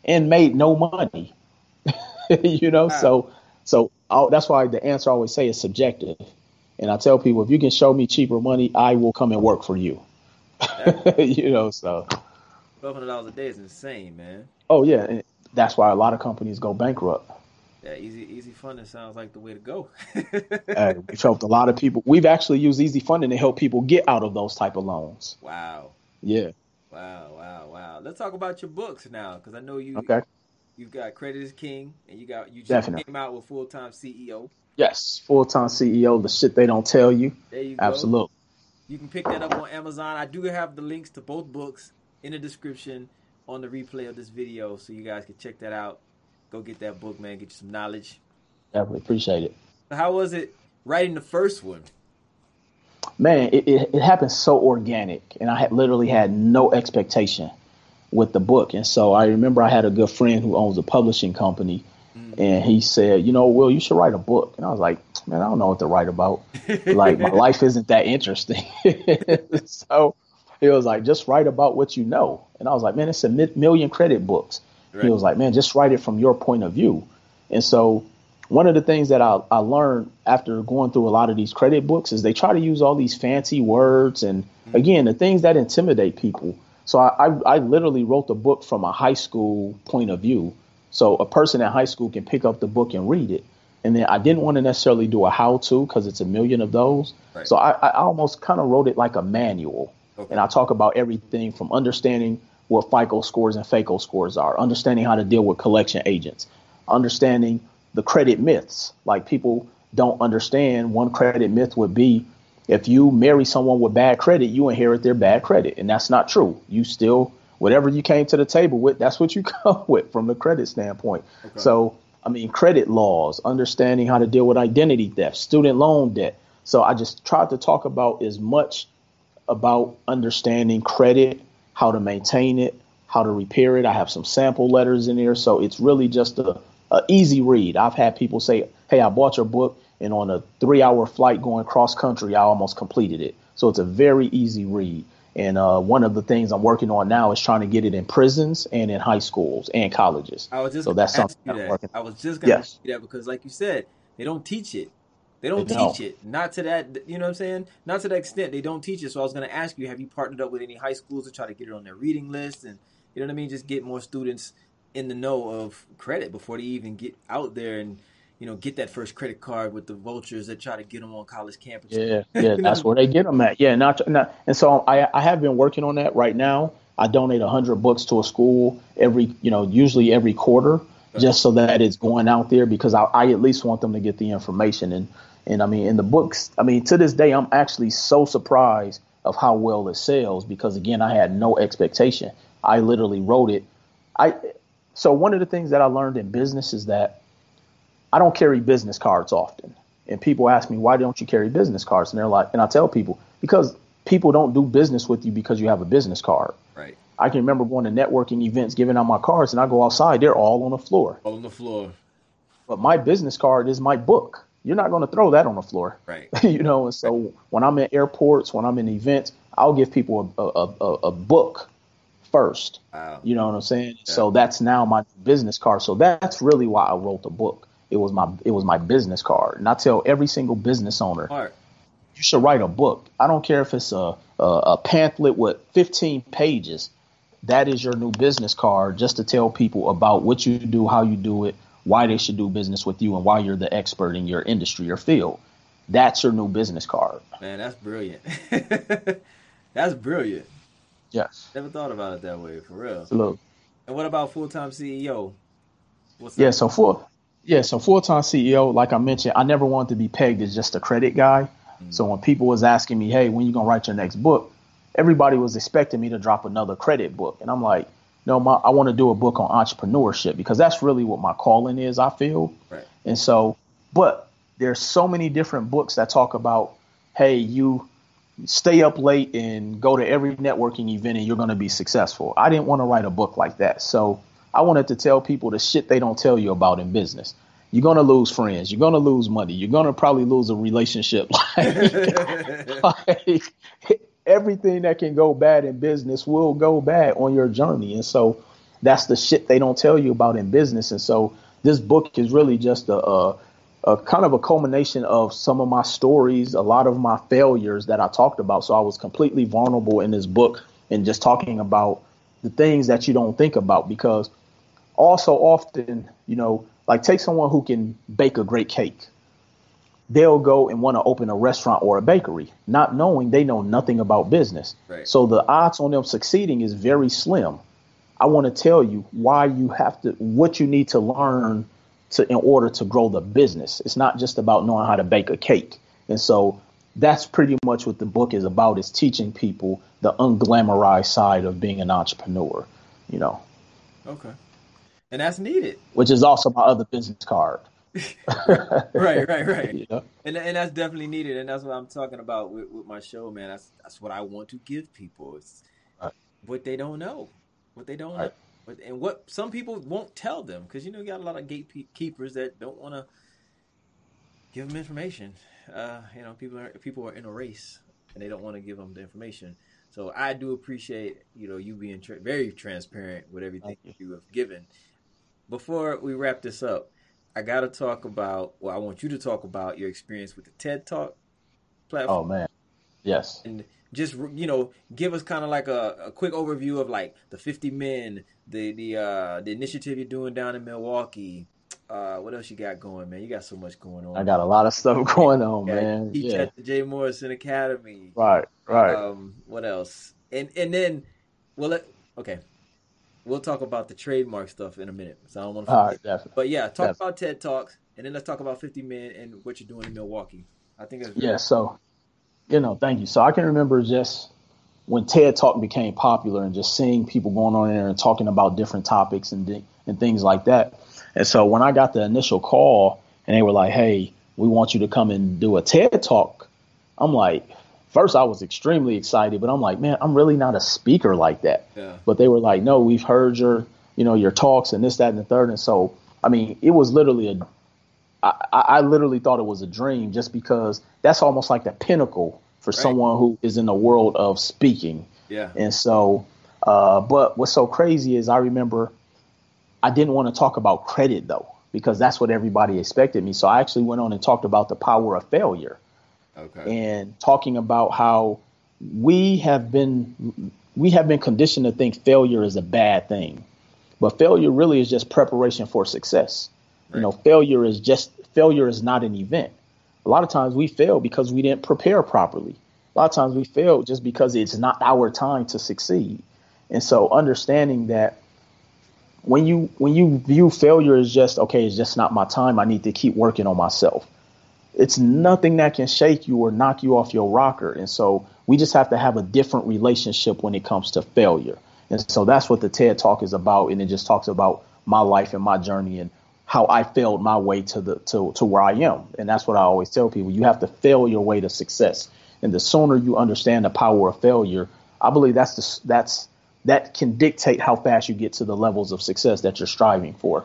and made no money. you know, so so i that's why the answer I always say is subjective. And I tell people if you can show me cheaper money, I will come and work for you. you know, so Twelve hundred dollars a day is insane, man. oh yeah, and that's why a lot of companies go bankrupt. Yeah, easy easy funding sounds like the way to go. Uh, we've helped a lot of people. We've actually used easy funding to help people get out of those type of loans. wow. Yeah. Wow, wow, wow. Let's talk about your books now, because I know you Okay. you've got Credit is King, and you got you just Definitely. came out with Full Time CEO. Yes. Full time CEO. The shit they don't tell you. There you go. Absolutely. You can pick that up on Amazon. I do have the links to both books in the description on the replay of this video, so you guys can check that out. Go get that book, man. Get you some knowledge. Definitely appreciate it. How was it writing the first one? Man, it, it, it happened so organic, and I had literally had no expectation with the book. And so I remember I had a good friend who owns a publishing company, mm. and he said, "You know, Will, you should write a book." And I was like, "Man, I don't know what to write about. like my life isn't that interesting." so he was like, "Just write about what you know." And I was like, "Man, it's a mi- million credit books." He was like, "Man, just write it from your point of view." And so one of the things that I, I learned after going through a lot of these credit books is they try to use all these fancy words and mm-hmm. again the things that intimidate people. So I, I, I literally wrote the book from a high school point of view. So a person in high school can pick up the book and read it. And then I didn't want to necessarily do a how to because it's a million of those. Right. So I, I almost kind of wrote it like a manual. Okay. And I talk about everything from understanding what FICO scores and FAKO scores are, understanding how to deal with collection agents, understanding the credit myths. Like people don't understand one credit myth would be if you marry someone with bad credit, you inherit their bad credit. And that's not true. You still, whatever you came to the table with, that's what you come with from the credit standpoint. So, I mean, credit laws, understanding how to deal with identity theft, student loan debt. So I just tried to talk about as much about understanding credit, how to maintain it, how to repair it. I have some sample letters in there, so it's really just a, a easy read. I've had people say, "Hey, I bought your book, and on a three-hour flight going cross country, I almost completed it." So it's a very easy read. And uh, one of the things I'm working on now is trying to get it in prisons and in high schools and colleges. I was just So that's something that. I was just gonna Yes. ask you that because, like you said, they don't teach it. They don't They teach don't. it. Not to that, you know what I'm saying? Not to that extent. They don't teach it. So I was going to ask you, have you partnered up with any high schools to try to get it on their reading list and, you know what I mean? Just get more students in the know of credit before they even get out there and, you know, get that first credit card with the vultures that try to get them on college campuses. Yeah, yeah, that's where they get them at. Yeah, not, not and so I I have been working on that right now. I donate hundred books to a school every you know usually every quarter, just so that it's going out there because I, I at least want them to get the information and And I mean, in the books, I mean, to this day, I'm actually so surprised of how well it sells because again, I had no expectation. I literally wrote it. I so one of the things that I learned in business is that I don't carry business cards often. And people ask me, why don't you carry business cards? And they're like, and I tell people, because people don't do business with you because you have a business card. Right. I can remember going to networking events, giving out my cards, and I go outside, they're all on the floor. All on the floor. But my business card is my book. You're not going to throw that on the floor. Right. you know, and so when I'm in airports, when I'm in events, I'll give people a, a, a, a book first. Wow. You know what I'm saying? Yeah. So that's now my business card. So that's really why I wrote the book. It was my it was my business card, and I tell every single business owner, you should write a book. I don't care if it's a a, a pamphlet with 15 pages. That is your new business card, just to tell people about what you do, how you do it, why they should do business with you, and why you're the expert in your industry or field. That's your new business card. Man, that's brilliant. that's brilliant. Yes. Never thought about it that way, for real. Look. And what about full time CEO? What's Yeah, that? so full yeah, so full time CEO, like I mentioned, I never wanted to be pegged as just a credit guy. Mm. So when people was asking me, Hey, when you gonna write your next book? Everybody was expecting me to drop another credit book. And I'm like, no, my, I want to do a book on entrepreneurship because that's really what my calling is, I feel. Right. And so, but there's so many different books that talk about, hey, you stay up late and go to every networking event and you're going to be successful. I didn't want to write a book like that. So I wanted to tell people the shit they don't tell you about in business. You're going to lose friends. You're going to lose money. You're going to probably lose a relationship. Like, everything that can go bad in business will go bad on your journey. And so that's the shit they don't tell you about in business. And so this book is really just a, a, a kind of a culmination of some of my stories, a lot of my failures that I talked about. So I was completely vulnerable in this book and just talking about the things that you don't think about because also often, you know, like take someone who can bake a great cake. They'll go and want to open a restaurant or a bakery, not knowing they know nothing about business. Right. So the odds on them succeeding is very slim. I want to tell you why you have to, what you need to learn to in order to grow the business. It's not just about knowing how to bake a cake. And so that's pretty much what the book is about is teaching people the unglamorized side of being an entrepreneur, you know, Okay. And that's needed. which is also my other business card. Right, right, right. You know? And and that's definitely needed, and that's what I'm talking about with, with my show, man. That's that's what I want to give people. It's Right. what they don't know, what they don't know, Right. What- and what some people won't tell them because you know you got a lot of gatekeepers that don't want to give them information. Uh, you know, people are people are in a race and they don't want to give them the information. So I do appreciate you know you being tra- very transparent with everything Thank you have given. Before we wrap this up, I got to talk about. Well, I want you to talk about your experience with the TED Talk platform Oh man. Yes. and just you know give us kind of like a, a quick overview of like the 50 men the the uh the initiative you're doing down in milwaukee uh what else you got going man you got so much going on I got a lot of stuff going on, man. teach Yeah. at the jay morrison academy Right. Right. um what else and and then well let, okay we'll talk about the trademark stuff in a minute so i don't want to All right. Definitely. but yeah talk Definitely. about ted talks and then let's talk about 50 men and what you're doing in milwaukee i think that's Yeah, so you know, thank you. So I can remember just when TED Talk became popular and just seeing people going on there and talking about different topics and di- and things like that. And so when I got the initial call and they were like, "Hey, we want you to come and do a TED Talk," I'm like, first I was extremely excited, but I'm like, man, I'm really not a speaker like that. yeah But they were like, no, we've heard your, you know, your talks and this, that, and the third. And so, I mean, it was literally a, I, I I literally thought it was a dream just because that's almost like the pinnacle for Right. someone who is in the world of speaking. yeah And so, uh, but what's so crazy is I remember I didn't want to talk about credit though, because that's what everybody expected me. So I actually went on and talked about the power of failure okay and talking about how we have been we have been conditioned to think failure is a bad thing but failure really is just preparation for success you know failure is just failure is not an event a lot of times we fail because we didn't prepare properly a lot of times we fail just because it's not our time to succeed and so understanding that when you when you view failure as just okay it's just not my time i need to keep working on myself it's nothing that can shake you or knock you off your rocker. And so we just have to have a different relationship when it comes to failure. And so that's what the TED Talk is about. And it just talks about my life and my journey and how I failed my way to the to, to where I am. And that's what I always tell people. You have to fail your way to success. And the sooner you understand the power of failure, I believe that's the, that's that can dictate how fast you get to the levels of success that you're striving for.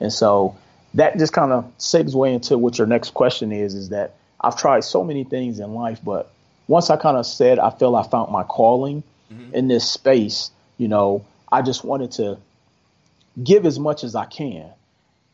And so that just kind of segues way into what your next question is, is that I've tried so many things in life, but once I kind of said I feel I found my calling mm-hmm. in this space, you know, I just wanted to give as much as I can.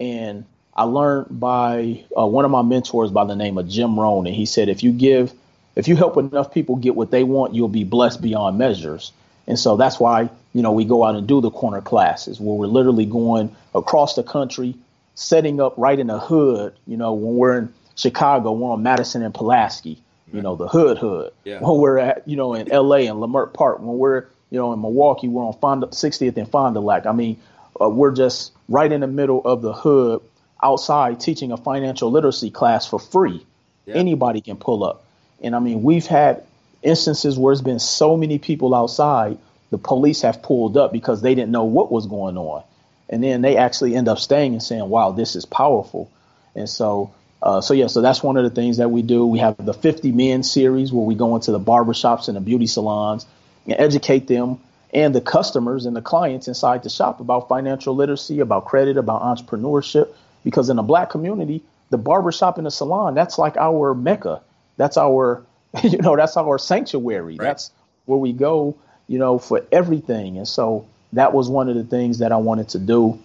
And I learned by uh, one of my mentors by the name of Jim Rohn, and he said, if you give, if you help enough people get what they want, you'll be blessed beyond measures. And so that's why, you know, we go out and do the corner classes where we're literally going across the country, setting up right in the hood. You know, when we're in Chicago, we're on Madison and Pulaski, you know, the hood hood. Yeah. When we're at, you know, in LA and Leimert Park, when we're, you know, in Milwaukee, we're on Fond 60th and Fond du Lac. I mean, uh, we're just right in the middle of the hood outside teaching a financial literacy class for free. Yeah. Anybody can pull up. And I mean, we've had instances where it's been so many people outside, the police have pulled up because they didn't know what was going on. And then they actually end up staying and saying, wow, this is powerful. And so, uh, so yeah, so that's one of the things that we do. We have the 50 Men series where we go into the barbershops and the beauty salons and educate them and the customers and the clients inside the shop about financial literacy, about credit, about entrepreneurship. Because in the black community, the barbershop and the salon, that's like our mecca. That's our you know, that's our sanctuary. Right. That's where we go, you know, for everything. And so that was one of the things that I wanted to do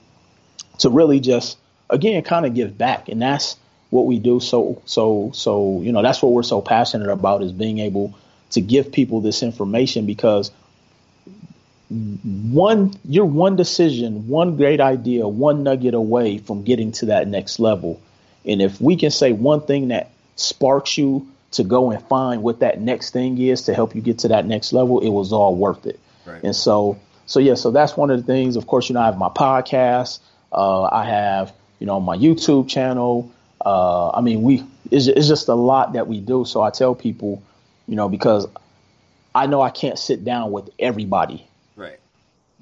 to really just again kind of give back. And that's what we do. So so so, you know, that's what we're so passionate about is being able to give people this information because one you're one decision, one great idea, one nugget away from getting to that next level. And if we can say one thing that sparks you to go and find what that next thing is to help you get to that next level, it was all worth it. Right. And so, so yeah, so that's one of the things. Of course, you know, I have my podcast. Uh, I have, you know, my YouTube channel. Uh, I mean, we it's, it's just a lot that we do. So I tell people, you know, because I know I can't sit down with everybody.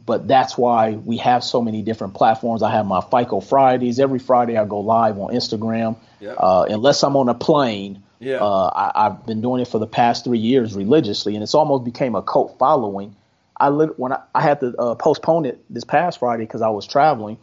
But that's why we have so many different platforms. I have my FICO Fridays. Every Friday I go live on Instagram. Yep. Uh, unless I'm on a plane, yeah. Uh, I, have been doing it for the past three years religiously, and it's almost became a cult following. I lit, when I, I had to uh, postpone it this past Friday because I was traveling,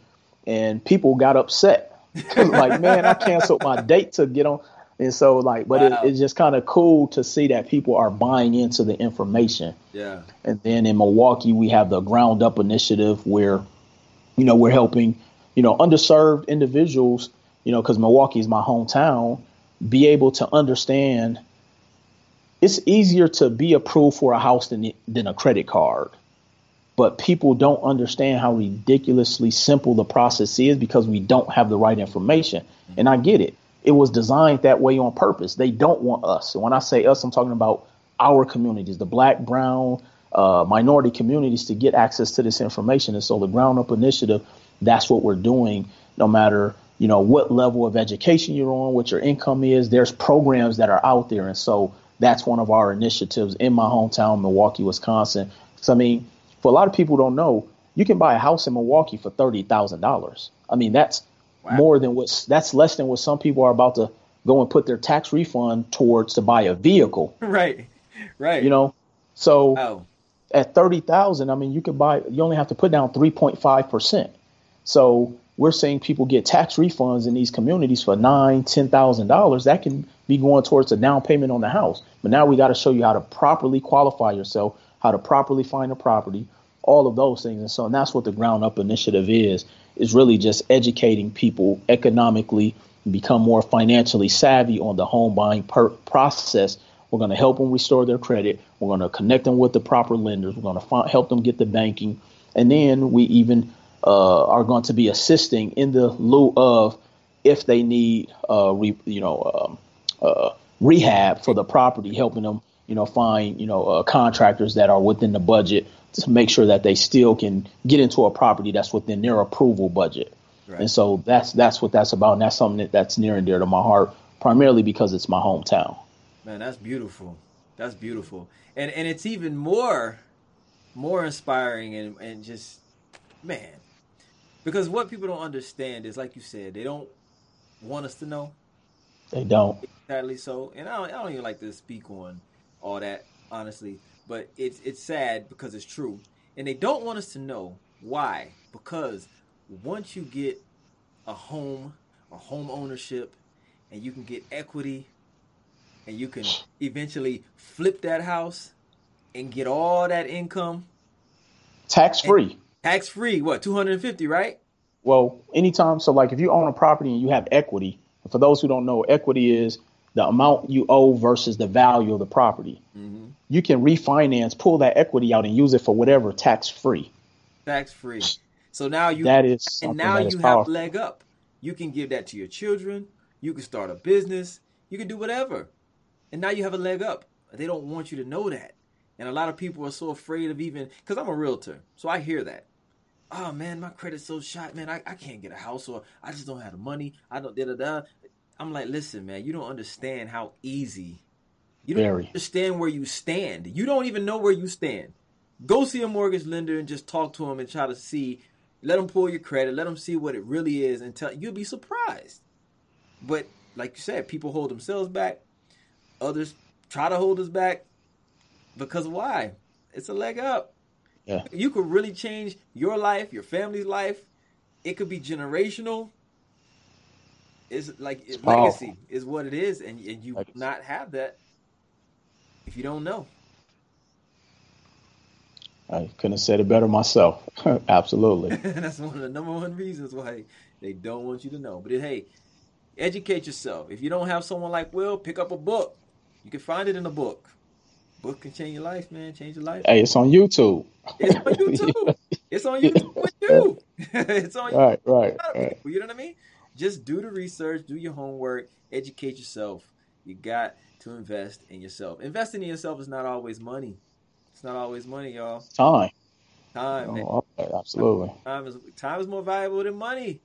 and people got upset. like, man, I canceled my date to get on. And so, like, but wow. it, it's just kind of cool to see that people are buying into the information. Yeah. And then in Milwaukee, we have the Ground Up initiative where, you know, we're helping, you know, underserved individuals, you know, because Milwaukee is my hometown be able to understand it's easier to be approved for a house than than a credit card. But people don't understand how ridiculously simple the process is because we don't have the right information. And I get it. It was designed that way on purpose. They don't want us. And when I say us, I'm talking about our communities, the black, brown, uh, minority communities to get access to this information. And so the Ground Up Initiative, that's what we're doing, no matter you know what level of education you're on, what your income is. There's programs that are out there, and so that's one of our initiatives in my hometown, Milwaukee, Wisconsin. So I mean, for a lot of people don't know, you can buy a house in Milwaukee for thirty thousand dollars. I mean, that's wow. more than what's that's less than what some people are about to go and put their tax refund towards to buy a vehicle. Right, right. You know, so oh. at thirty thousand, I mean, you could buy. You only have to put down three point five percent. So we're seeing people get tax refunds in these communities for nine, ten thousand dollars. That can be going towards a down payment on the house. But now we got to show you how to properly qualify yourself, how to properly find a property, all of those things. And so and that's what the ground up initiative is, is really just educating people economically, become more financially savvy on the home buying per- process. We're going to help them restore their credit. We're going to connect them with the proper lenders. We're going to help them get the banking. And then we even uh, are going to be assisting in the lieu of if they need, uh, re, you know, um, uh, rehab for the property, helping them, you know, find, you know, uh, contractors that are within the budget to make sure that they still can get into a property that's within their approval budget. Right. And so that's that's what that's about, and that's something that, that's near and dear to my heart primarily because it's my hometown. Man, that's beautiful. That's beautiful. And and it's even more more inspiring and, and just man. Because what people don't understand is like you said, they don't want us to know. They don't. Sadly so. And I don't, I don't even like to speak on all that, honestly. But it's it's sad because it's true. And they don't want us to know why. Because once you get a home or home ownership and you can get equity and you can eventually flip that house and get all that income Tax free. tax free. What, 250, right? Well, anytime. So, like, if you own a property and you have equity, for those who don't know, equity is the amount you owe versus the value of the property. Mm-hmm. You can refinance, pull that equity out, and use it for whatever tax free. Tax free. So now you That is and now you have leg up. You can give that to your children. You can start a business. You can do whatever. And now you have a leg up. They don't want you to know that. And a lot of people are so afraid of even because I'm a realtor, so I hear that. Oh man, my credit's so shot, man. I, I can't get a house or I just don't have the money. I don't da da da. I'm like, listen, man, you don't understand how easy. You don't Very. understand where you stand. You don't even know where you stand. Go see a mortgage lender and just talk to them and try to see. Let them pull your credit. Let them see what it really is, and tell you'll be surprised. But like you said, people hold themselves back. Others try to hold us back because why? It's a leg up. Yeah. You could really change your life, your family's life. It could be generational. It's like It's legacy powerful. is what it is, and and you Legacy. not have that if you don't know. I couldn't have said it better myself. Absolutely. That's one of the number one reasons why they don't want you to know. But it, hey, educate yourself. If you don't have someone like Will, pick up a book. You can find it in a book. Book can change your life, man. Change your life. Hey, it's on YouTube. It's on YouTube. It's on YouTube with you. it's on YouTube. right, right, a lot of right. You know what I mean? Just do the research, do your homework, educate yourself. You got to invest in yourself. Investing in yourself is not always money. It's not always money, y'all. Time. Time. Oh, okay, absolutely. Time is time is more valuable than money.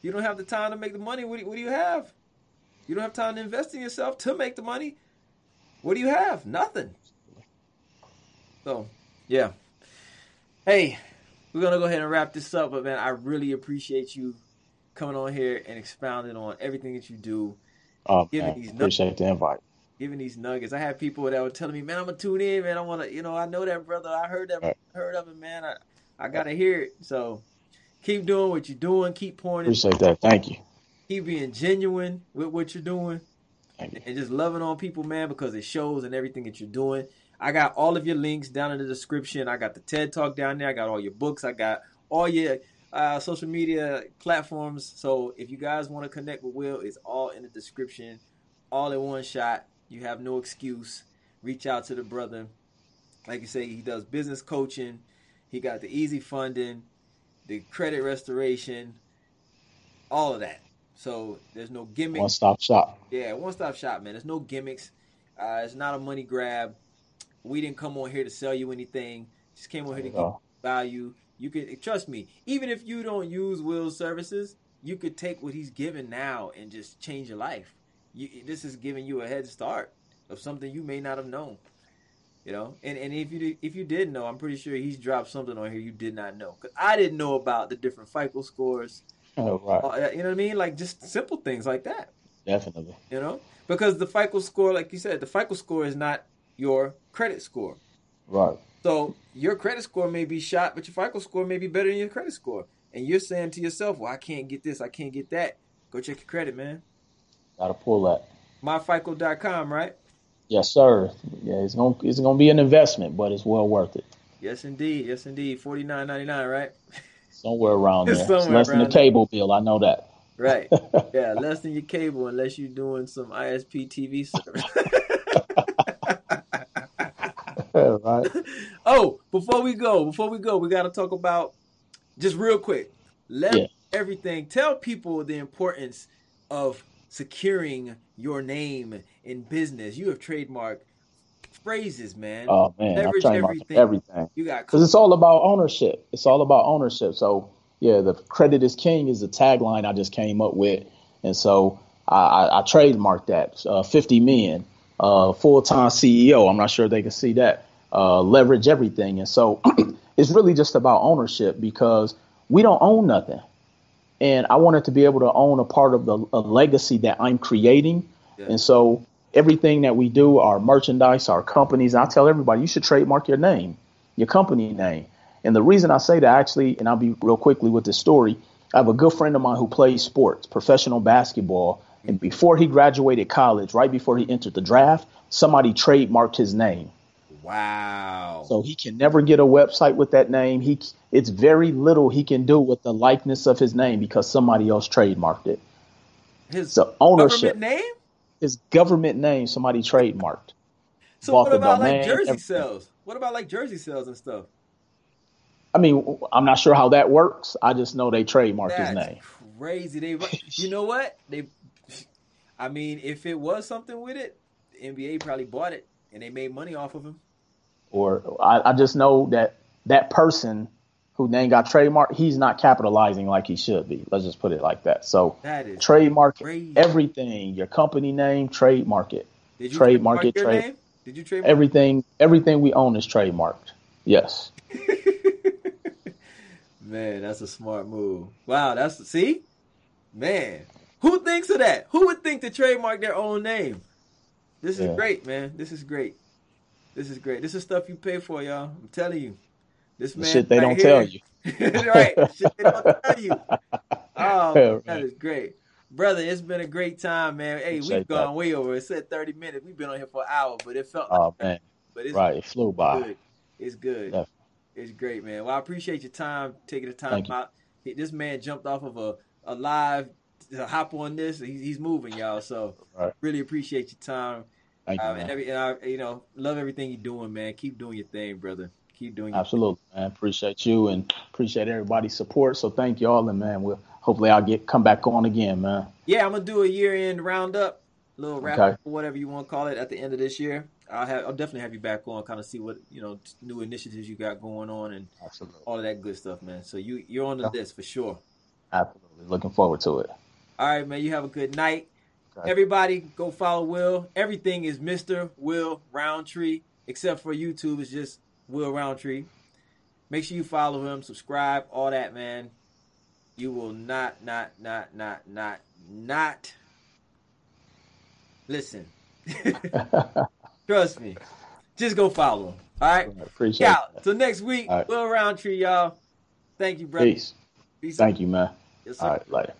You don't have the time to make the money. What do, what do you have? You don't have time to invest in yourself to make the money. What do you have? Nothing. So, yeah. Hey, we're gonna go ahead and wrap this up. But man, I really appreciate you coming on here and expounding on everything that you do, Oh, Giving man, these numbers. appreciate the invite. giving these nuggets. I had people that were telling me, "Man, I'm gonna tune in, man. I want to, you know, I know that brother. I heard that, Right. heard of it, man. I, I gotta hear it. So, keep doing what you're doing. Keep pouring it. Appreciate that. Thank you. Keep being genuine with what you're doing, you. and just loving on people, man, because it shows in everything that you're doing. I got all of your links down in the description. I got the TED Talk down there. I got all your books. I got all your uh, social media platforms. So if you guys want to connect with Will, it's all in the description, all in one shot. You have no excuse. Reach out to the brother. Like you say, he does business coaching. He got the easy funding, the credit restoration, all of that. So there's no gimmicks. One stop shop. Yeah, one stop shop, man. There's no gimmicks. Uh, it's not a money grab. We didn't come on here to sell you anything. Just came on here to give you value. You can trust me. Even if you don't use Will's services, you could take what he's given now and just change your life. You, this is giving you a head start of something you may not have known. You know, and and if you did- if you did know, I'm pretty sure he's dropped something on here you did not know. Cause I didn't know about the different FICO scores. oh, right. Uh, you know what I mean? Like just simple things like that Definitely. you know because the FICO score like you said the FICO score is not your credit score Right. So your credit score may be shot but your FICO score may be better than your credit score and you're saying to yourself well I can't get this I can't get that go check your credit man Gotta pull that. myfico.com right Yes, sir. Yeah, it's gonna it's gonna be an investment, but it's well worth it. yes indeed yes indeed 49.99 right Somewhere around there. It's It's somewhere less than the around there. cable bill. I know that. right yeah less than your cable unless you're doing some ISP TV service right. oh, before we go, before we go, we got to talk about just real quick. Let Yeah. everything tell people the importance of securing your name in business. You have trademarked phrases, man. Oh man, Leverage everything. everything. You got Because it's all about ownership. It's all about ownership. So yeah, the credit is king is the tagline I just came up with, and so I, I, I trademarked that. Uh, 50 men, uh, full time CEO. I'm not sure they can see that. Uh, leverage everything. And so it's really just about ownership because we don't own nothing. And I wanted to be able to own a part of the a legacy that I'm creating. Yeah. And so everything that we do, our merchandise, our companies, I tell everybody, you should trademark your name, your company name. And the reason I say that actually, and I'll be real quickly with this story, I have a good friend of mine who plays sports, professional basketball. And before he graduated college, right before he entered the draft, somebody trademarked his name. Wow. So he can never get a website with that name. He it's very little he can do with the likeness of his name because somebody else trademarked it. His so ownership name? His government name somebody trademarked. So what about like jersey everything. sales? What about like jersey sales and stuff? I mean, I'm not sure how that works. I just know they trademarked That's his name. Crazy. They, you know what? They, I mean, if it was something with it, the NBA probably bought it and they made money off of him. Or I, I just know that that person who name got trademarked, he's not capitalizing like he should be. Let's just put it like that. So that trademark crazy. everything, your company name, trademark it. Did you trademark, trademark it. Trade. Name? Did you trademark everything? Everything we own is trademarked. Yes. Man, that's a smart move. Wow, that's see, man. Who thinks of that? Who would think to trademark their own name? This is yeah. great, man. This is great. This is great. This is stuff you pay for, y'all. I'm telling you. This man. Shit they right don't here. tell you. right. Shit they don't tell you. Oh, yeah, that is great. Brother, it's been a great time, man. Hey, Appreciate we've gone that. way over. It said 30 minutes. We've been on here for an hour, but it felt Oh like man. But it's right, it flew by. Good. It's good. Definitely. It's great, man. Well, I appreciate your time, taking the time out. This man jumped off of a, a live hop on this. He's, he's moving, y'all. So right. really appreciate your time. Thank you, um, and, every, and I, you know, love everything you're doing, man. Keep doing your thing, brother. Keep doing. Absolutely, man. Appreciate you and appreciate everybody's support. So thank you all, and man, we'll hopefully I'll get come back on again, man. Yeah, I'm gonna do a year end roundup, little wrap okay. up, whatever you want to call it, at the end of this year. I'll have I'll definitely have you back on, kind of see what you know new initiatives you got going on and Absolutely. all of that good stuff, man. So you you're on the yeah. list for sure. Absolutely, looking forward to it. All right, man. You have a good night. Okay. Everybody, go follow Will. Everything is Mister Will Roundtree, except for YouTube. It's just Will Roundtree. Make sure you follow him, subscribe, all that, man. You will not, not, not, not, not, not listen. Trust me. Just go follow him. All right. appreciate it. So next week, right. Will Roundtree, y'all. Thank you, brother. Peace. Peace Thank out. you, man. Yes, All right, later.